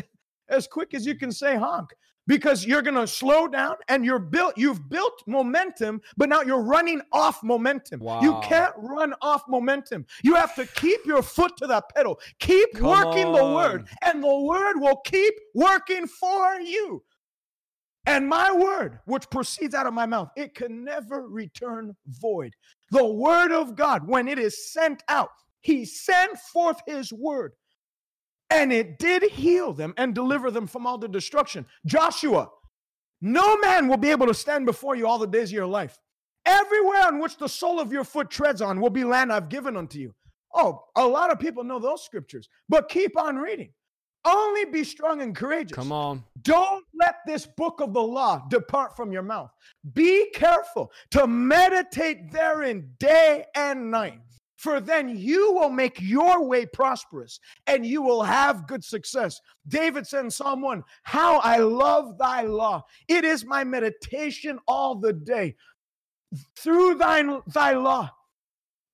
as quick as you can say honk because you're going to slow down and you're built you've built momentum but now you're running off momentum. You can't run off momentum. You have to keep your foot to that pedal. Keep Come working the word and the word will keep working for you. And my word which proceeds out of my mouth it can never return void. The word of god when it is sent out he sent forth his word and it did heal them and deliver them from all the destruction. Joshua, no man will be able to stand before you all the days of your life. Everywhere on which the sole of your foot treads on will be land I've given unto you. Oh, a lot of people know those scriptures, but keep on reading. Only be strong and courageous. Come on. Don't let this book of the law depart from your mouth. Be careful to meditate therein day and night, for then you will make your way prosperous and you will have good success. David said in Psalm 1 How I love thy law. It is my meditation all the day. Through thine, thy law,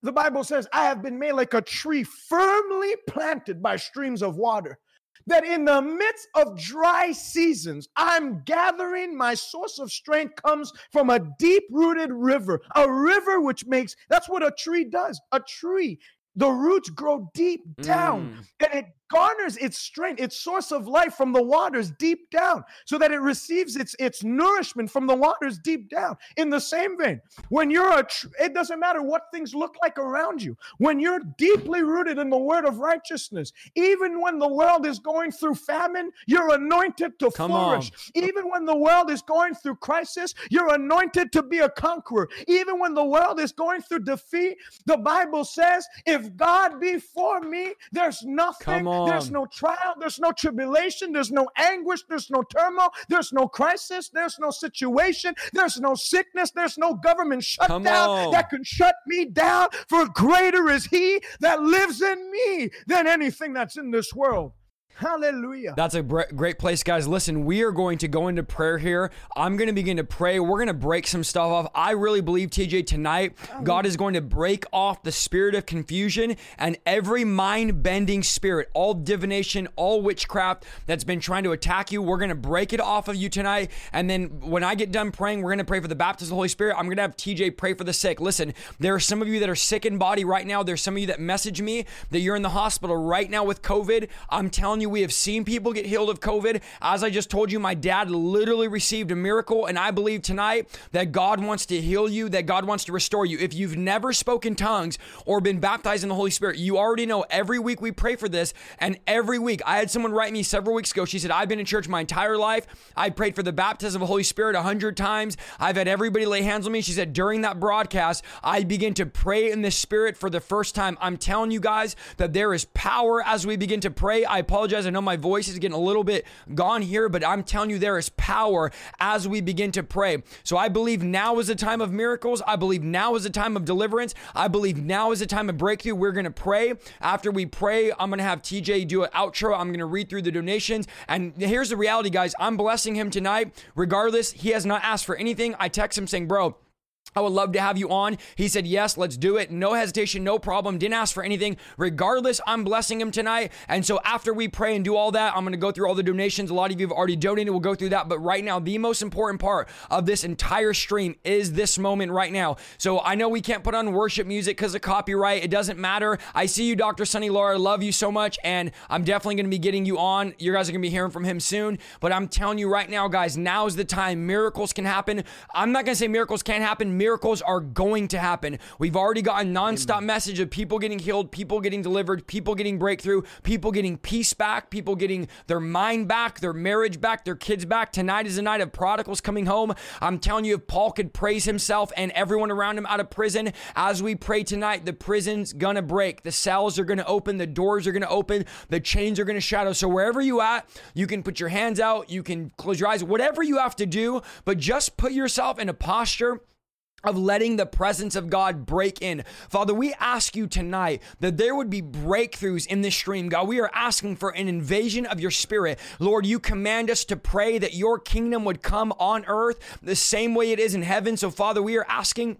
the Bible says, I have been made like a tree firmly planted by streams of water that in the midst of dry seasons, I'm gathering my source of strength comes from a deep rooted river, a river which makes that's what a tree does. A tree, the roots grow deep down Mm. and it garners its strength, its source of life from the waters deep down, so that it receives its its nourishment from the waters deep down. In the same vein, when you're a, tr- it doesn't matter what things look like around you. When you're deeply rooted in the word of righteousness, even when the world is going through famine, you're anointed to Come flourish. Even when the world is going through crisis, you're anointed to be a conqueror. Even when the world is going through defeat, the Bible says, if God be for me, there's nothing, Come there's no trial, there's no tribulation, there's no anguish, there's no turmoil, there's no crisis, there's no situation, there's no sickness, there's no government shutdown that can shut me down. For greater is He that lives in me than anything that's in this world. Hallelujah. That's a great place, guys. Listen, we are going to go into prayer here. I'm going to begin to pray. We're going to break some stuff off. I really believe, TJ, tonight, God is going to break off the spirit of confusion and every mind bending spirit, all divination, all witchcraft that's been trying to attack you. We're going to break it off of you tonight. And then when I get done praying, we're going to pray for the baptism of the Holy Spirit. I'm going to have TJ pray for the sick. Listen, there are some of you that are sick in body right now. There's some of you that message me that you're in the hospital right now with COVID. I'm telling you, we have seen people get healed of COVID. As I just told you, my dad literally received a miracle, and I believe tonight that God wants to heal you, that God wants to restore you. If you've never spoken tongues or been baptized in the Holy Spirit, you already know every week we pray for this, and every week I had someone write me several weeks ago. She said, I've been in church my entire life. I prayed for the baptism of the Holy Spirit a hundred times. I've had everybody lay hands on me. She said, during that broadcast, I begin to pray in the Spirit for the first time. I'm telling you guys that there is power as we begin to pray. I apologize. I know my voice is getting a little bit gone here, but I'm telling you, there is power as we begin to pray. So I believe now is the time of miracles. I believe now is the time of deliverance. I believe now is the time of breakthrough. We're going to pray. After we pray, I'm going to have TJ do an outro. I'm going to read through the donations. And here's the reality, guys. I'm blessing him tonight. Regardless, he has not asked for anything. I text him saying, bro, I would love to have you on. He said, Yes, let's do it. No hesitation, no problem. Didn't ask for anything. Regardless, I'm blessing him tonight. And so after we pray and do all that, I'm going to go through all the donations. A lot of you have already donated. We'll go through that. But right now, the most important part of this entire stream is this moment right now. So I know we can't put on worship music because of copyright. It doesn't matter. I see you, Dr. Sunny Laura. Love you so much. And I'm definitely going to be getting you on. You guys are going to be hearing from him soon. But I'm telling you right now, guys, now is the time. Miracles can happen. I'm not going to say miracles can't happen. Miracles are going to happen. We've already gotten nonstop message of people getting healed, people getting delivered, people getting breakthrough, people getting peace back, people getting their mind back, their marriage back, their kids back. Tonight is a night of prodigals coming home. I'm telling you, if Paul could praise himself and everyone around him out of prison, as we pray tonight, the prison's gonna break, the cells are gonna open, the doors are gonna open, the chains are gonna shadow. So wherever you at, you can put your hands out, you can close your eyes, whatever you have to do, but just put yourself in a posture of letting the presence of God break in. Father, we ask you tonight that there would be breakthroughs in this stream. God, we are asking for an invasion of your spirit. Lord, you command us to pray that your kingdom would come on earth the same way it is in heaven. So, Father, we are asking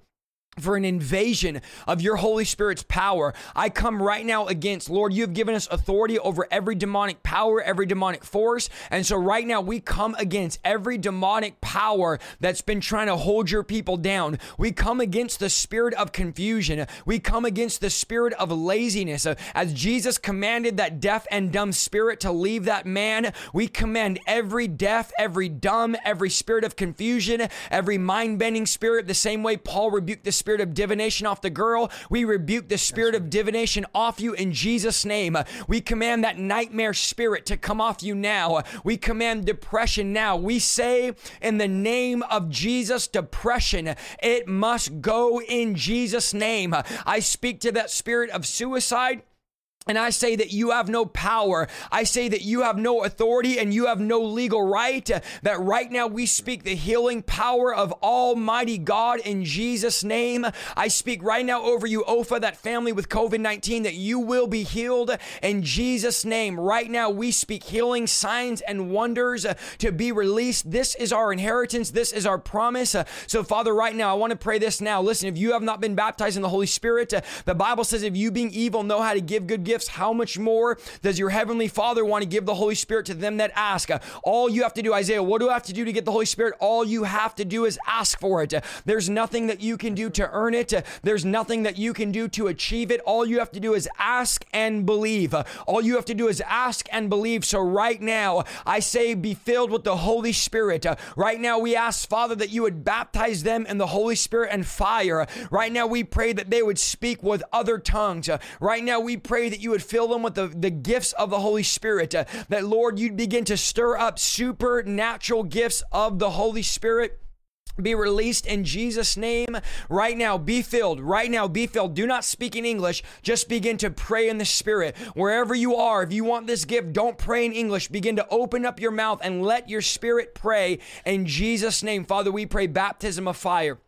for an invasion of your Holy Spirit's power. I come right now against, Lord, you have given us authority over every demonic power, every demonic force. And so right now we come against every demonic power that's been trying to hold your people down. We come against the spirit of confusion. We come against the spirit of laziness. Uh, As Jesus commanded that deaf and dumb spirit to leave that man, we command every deaf, every dumb, every spirit of confusion, every mind bending spirit, the same way Paul rebuked the spirit of divination off the girl. We rebuke the spirit of divination off you in Jesus' name. We command that nightmare spirit to come off you now. We command depression now. We say in the name of Jesus, depression, it must go in Jesus' name. I speak to that spirit of suicide. And I say that you have no power. I say that you have no authority and you have no legal right. Uh, That right now we speak the healing power of Almighty God in Jesus' name. I speak right now over you, Opha, that family with COVID 19, that you will be healed in Jesus' name. Right now we speak healing signs and wonders uh, to be released. This is our inheritance. This is our promise. Uh, So, Father, right now I want to pray this now. Listen, if you have not been baptized in the Holy Spirit, the Bible says if you being evil know how to give good gifts, gifts, how much more does your heavenly Father want to give the Holy Spirit to them that ask? All you have to do, Isaiah, what do I have to do to get the Holy Spirit? All you have to do is ask for it. There's nothing that you can do to earn it. There's nothing that you can do to achieve it. All you have to do is ask and believe. All you have to do is ask and believe. So right now, I say be filled with the Holy Spirit. Right now, we ask, Father, that you would baptize them in the Holy Spirit and fire. Right now, we pray that they would speak with other tongues. Right now, we pray that you would fill them with the, the gifts of the Holy Spirit. Uh, that, Lord, you'd begin to stir up supernatural gifts of the Holy Spirit be released in Jesus' name right now. Be filled right now. Be filled. Do not speak in English. Just begin to pray in the Spirit. Wherever you are, if you want this gift, don't pray in English. Begin to open up your mouth and let your Spirit pray in Jesus' name. Father, we pray baptism of fire.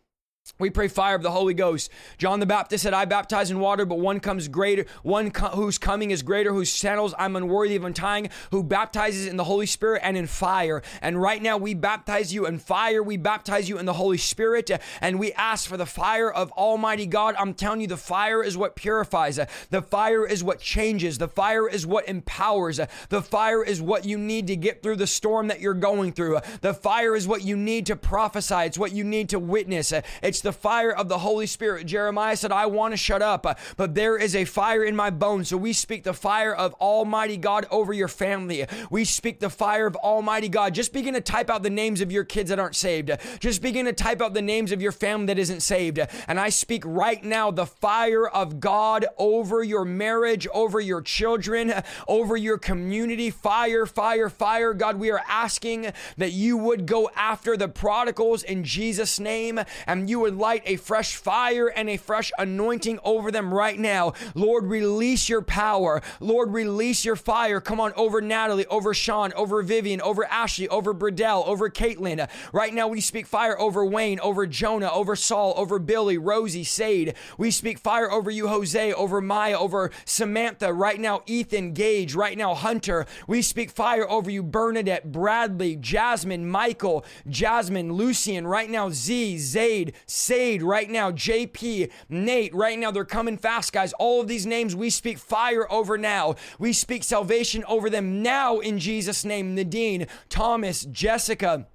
We pray fire of the Holy Ghost. John the Baptist said, I baptize in water, but one comes greater, one co- whose coming is greater, whose sandals I'm unworthy of untying, who baptizes in the Holy Spirit and in fire. And right now we baptize you in fire. We baptize you in the Holy Spirit. And we ask for the fire of Almighty God. I'm telling you, the fire is what purifies. The fire is what changes. The fire is what empowers. The fire is what you need to get through the storm that you're going through. The fire is what you need to prophesy. It's what you need to witness. It's it's the fire of the Holy Spirit. Jeremiah said, I want to shut up, uh, but there is a fire in my bones. So we speak the fire of Almighty God over your family. We speak the fire of Almighty God. Just begin to type out the names of your kids that aren't saved. Just begin to type out the names of your family that isn't saved. And I speak right now the fire of God over your marriage, over your children, over your community. Fire, fire, fire. God, we are asking that you would go after the prodigals in Jesus' name and you would light a fresh fire and a fresh anointing over them right now. Lord, release your power. Lord, release your fire. Come on, over Natalie, over Sean, over Vivian, over Ashley, over Bradell, over Caitlin. Right now, we speak fire over Wayne, over Jonah, over Saul, over Billy, Rosie, Sade. We speak fire over you, Jose, over Maya, over Samantha. Right now, Ethan, Gage. Right now, Hunter. We speak fire over you, Bernadette, Bradley, Jasmine, Michael, Jasmine, Lucian. Right now, Z, Zaid, Sade right now, JP, Nate right now. They're coming fast, guys. All of these names we speak fire over now. We speak salvation over them now in Jesus' name. Nadine, Thomas, Jessica.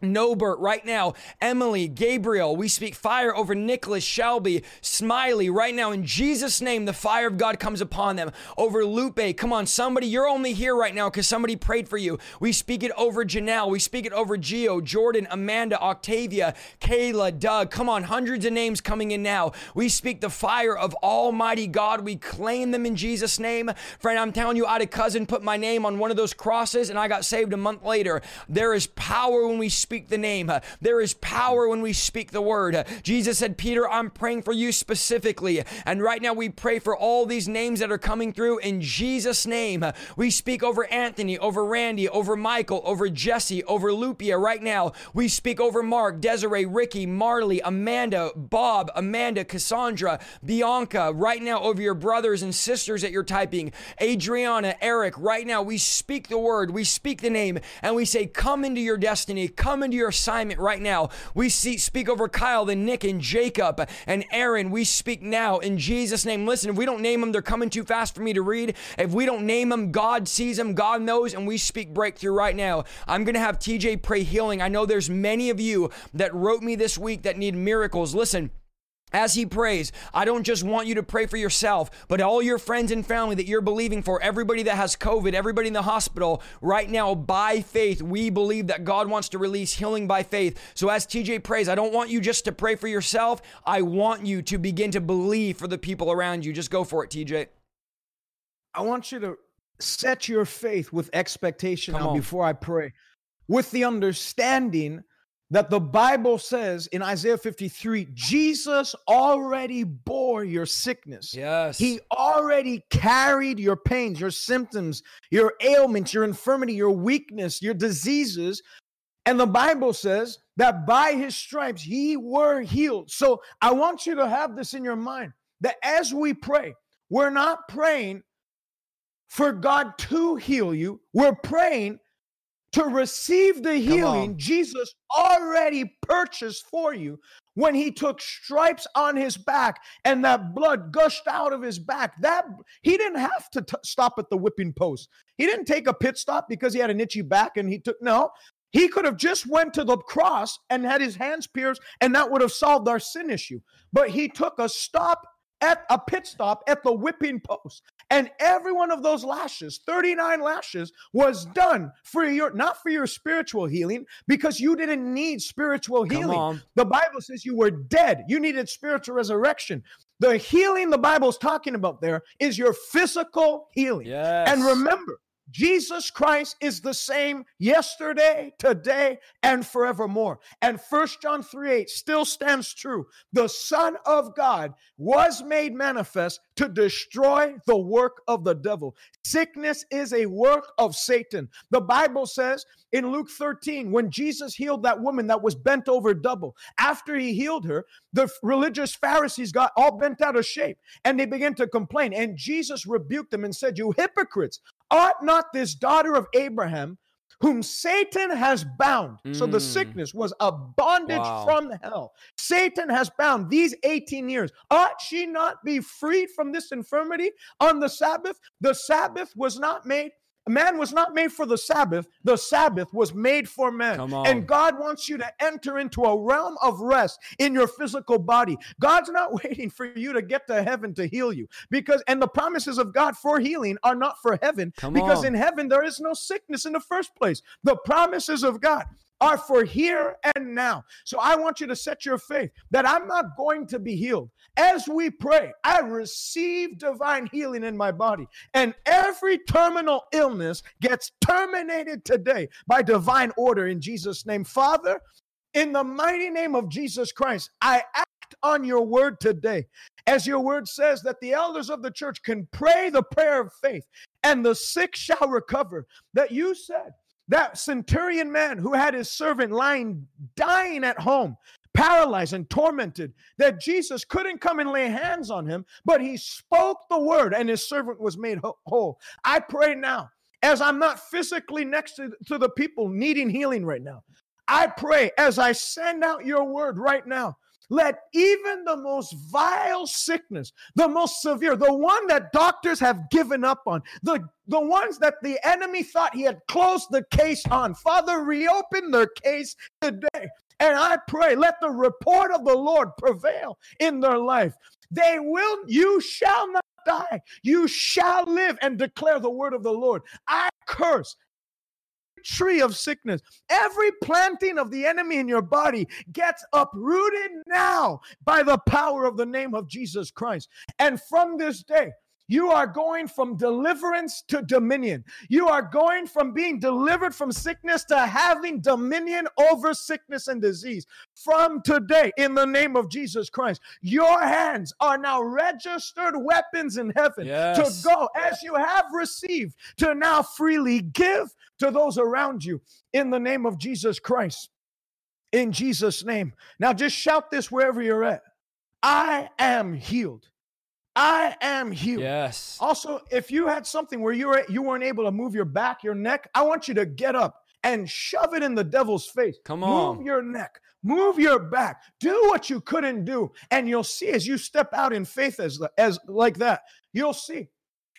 Nobert right now, Emily, Gabriel, we speak fire over Nicholas, Shelby, Smiley right now in Jesus' name. The fire of God comes upon them. Over Lupe, come on, somebody, you're only here right now because somebody prayed for you. We speak it over Janelle, we speak it over Geo, Jordan, Amanda, Octavia, Kayla, Doug. Come on, hundreds of names coming in now. We speak the fire of Almighty God. We claim them in Jesus' name. Friend, I'm telling you, I had a cousin put my name on one of those crosses and I got saved a month later. There is power when we speak speak the name. There is power when we speak the word. Jesus said, Peter, I'm praying for you specifically. And right now we pray for all these names that are coming through in Jesus' name. We speak over Anthony, over Randy, over Michael, over Jesse, over Lupia right now. We speak over Mark, Desiree, Ricky, Marley, Amanda, Bob, Amanda, Cassandra, Bianca, right now over your brothers and sisters that you're typing. Adriana, Eric, right now we speak the word, we speak the name, and we say, Come into your destiny, come come into your assignment right now. We see, speak over Kyle, then Nick, and Jacob, and Aaron. We speak now in Jesus' name. Listen, if we don't name them, they're coming too fast for me to read. If we don't name them, God sees them, God knows, and we speak breakthrough right now. I'm going to have TJ pray healing. I know there's many of you that wrote me this week that need miracles. Listen, as he prays, I don't just want you to pray for yourself, but all your friends and family that you're believing for, everybody that has COVID, everybody in the hospital, right now, by faith, we believe that God wants to release healing by faith. So as TJ prays, I don't want you just to pray for yourself. I want you to begin to believe for the people around you. Just go for it, TJ. I want you to set your faith with expectation now before I pray, with the understanding that the Bible says in Isaiah 53 Jesus already bore your sickness. Yes. He already carried your pains, your symptoms, your ailments, your infirmity, your weakness, your diseases. And the Bible says that by his stripes he were healed. So I want you to have this in your mind that as we pray, we're not praying for God to heal you, we're praying to receive the healing Jesus already purchased for you when he took stripes on his back and that blood gushed out of his back. That he didn't have to t- stop at the whipping post. He didn't take a pit stop because he had an itchy back and he took no. He could have just went to the cross and had his hands pierced and that would have solved our sin issue. But he took a stop at a pit stop at the whipping post. And every one of those lashes, 39 lashes, was done for your not for your spiritual healing because you didn't need spiritual healing. The Bible says you were dead. You needed spiritual resurrection. The healing the Bible's talking about there is your physical healing. Yes. And remember, Jesus Christ is the same yesterday, today, and forevermore. And First John 3 8 still stands true. The Son of God was made manifest to destroy the work of the devil. Sickness is a work of Satan. The Bible says in Luke 13, when Jesus healed that woman that was bent over double, after he healed her, the religious Pharisees got all bent out of shape and they began to complain. And Jesus rebuked them and said, You hypocrites, Ought not this daughter of Abraham, whom Satan has bound. Mm. So the mm. sickness was a bondage wow. from hell. Satan has bound these 18 years. Ought she not be freed from this infirmity on the Sabbath? The Sabbath was not made Man was not made for the Sabbath. The Sabbath was made for man. And God wants you to enter into a realm of rest in your physical body. God's not waiting for you to get to heaven to heal you because, and the promises of God for healing are not for heaven Come because on. in heaven there is no sickness in the first place. The promises of God are for here and now. So I want you to set your faith that I'm not going to be healed. As we pray, I receive divine healing in my body, and every terminal illness gets terminated today by divine order in Jesus' name. Father, in the mighty name of Jesus Christ, I act on your word today. As your word says that the elders of the church can pray the prayer of faith and the sick shall recover. That you said that centurion man who had his servant lying, dying at home, paralyzed and tormented, that Jesus couldn't come and lay hands on him, but he spoke the word and his servant was made whole. I pray now, as I'm not physically next to, to the people needing healing right now, I pray as I send out your word right now let even the most vile sickness, the most severe, the one that doctors have given up on, the, the ones that the enemy thought he had closed the case on, Father, reopen their case today. And I pray, let the report of the Lord prevail in their life. They will, you shall not die. You shall live and declare the word of the Lord. I curse tree of sickness, every planting of the enemy in your body gets uprooted now by the power of the name of Jesus Christ. And from this day, you are going from deliverance to dominion. You are going from being delivered from sickness to having dominion over sickness and disease. From today, in the name of Jesus Christ, your hands are now registered weapons in heaven yes. to go as you have received, to now freely give to those around you in the name of Jesus Christ. In Jesus' name. Now just shout this wherever you're at. I am healed. I am healed. Yes. Also, if you had something where you were you weren't able to move your back, your neck, I want you to get up and shove it in the devil's face. Come on. Move your neck. Move your back. Do what you couldn't do. And you'll see as you step out in faith as, as like that, you'll see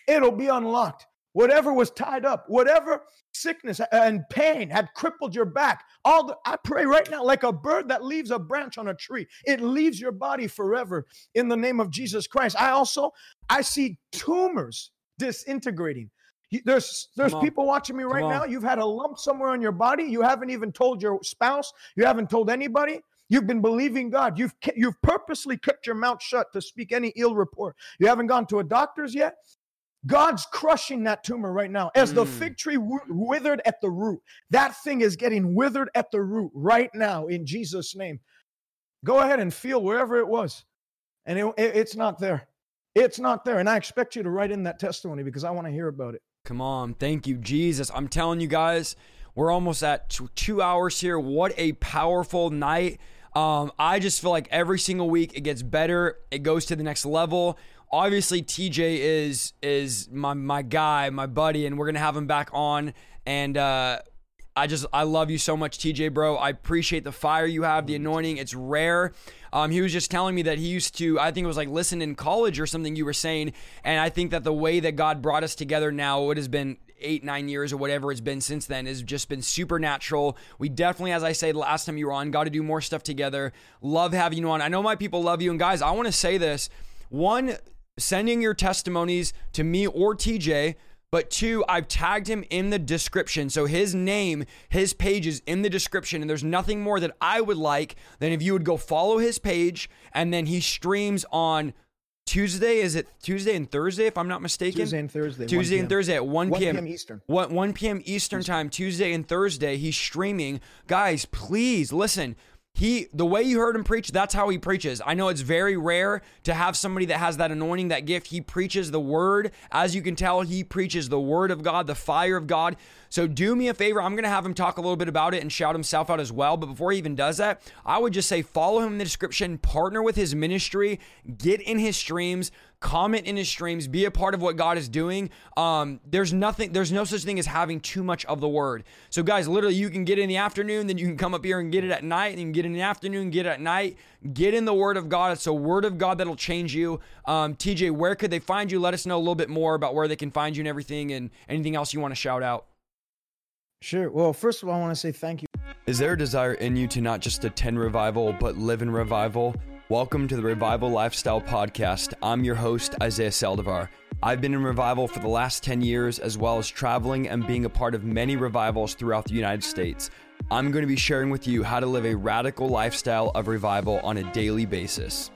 it'll be unlocked. Whatever was tied up, whatever sickness and pain had crippled your back, all the, I pray right now, like a bird that leaves a branch on a tree, it leaves your body forever in the name of Jesus Christ. I also I see tumors disintegrating. There's there's people watching me right now. You've had a lump somewhere on your body. You haven't even told your spouse. You haven't told anybody. You've been believing God. You've you've purposely kept your mouth shut to speak any ill report. You haven't gone to a doctor's yet. God's crushing that tumor right now. As mm. the fig tree w- withered at the root, that thing is getting withered at the root right now in Jesus' name. Go ahead and feel wherever it was. And it, it, it's not there. It's not there. And I expect you to write in that testimony because I want to hear about it. Come on. Thank you, Jesus. I'm telling you guys, we're almost at two hours here. What a powerful night. Um, I just feel like every single week it gets better, it goes to the next level obviously TJ is is my my guy, my buddy, and we're gonna have him back on. And uh, I just I love you so much, TJ, bro. I appreciate the fire you have, the anointing. It's rare. Um, he was just telling me that he used to, I think it was like listen in college or something you were saying, and I think that the way that God brought us together now, it has been eight, nine years or whatever it's been since then has just been supernatural. We definitely, as I said last time you were on, got to do more stuff together. Love having you on. I know my people love you. And guys, I want to say this one, sending your testimonies to me or TJ. But two, I've tagged him in the description. So his name, his page is in the description. And there's nothing more that I would like than if you would go follow his page and then he streams on Tuesday. Is it Tuesday and Thursday, if I'm not mistaken? Tuesday and Thursday. Tuesday and Thursday at 1 p.m. 1 p.m. Eastern. 1, 1 p.m. Eastern time, Tuesday and Thursday. He's streaming. Guys, please listen. He the way you heard him preach, that's how he preaches. I know it's very rare to have somebody that has that anointing, that gift. He preaches the word. As you can tell, he preaches the word of God, the fire of God. So do me a favor. I'm going to have him talk a little bit about it and shout himself out as well. But before he even does that, I would just say follow him in the description, partner with his ministry, get in his streams, comment in his streams, be a part of what God is doing. Um, there's nothing, there's no such thing as having too much of the word. So guys, literally you can get in the afternoon, then you can come up here and get it at night, and you can get in the afternoon, get it at night. Get in the word of God. It's a word of God that'll change you. Um, TJ, where could they find you? Let us know a little bit more about where they can find you and everything and anything else you want to shout out. Sure. Well, first of all, I want to say thank you. Is there a desire in you to not just attend revival, but live in revival? Welcome to the Revival Lifestyle Podcast. I'm your host, Isaiah Saldivar. I've been in revival for the last 10 years, as well as traveling and being a part of many revivals throughout the United States. I'm going to be sharing with you how to live a radical lifestyle of revival on a daily basis.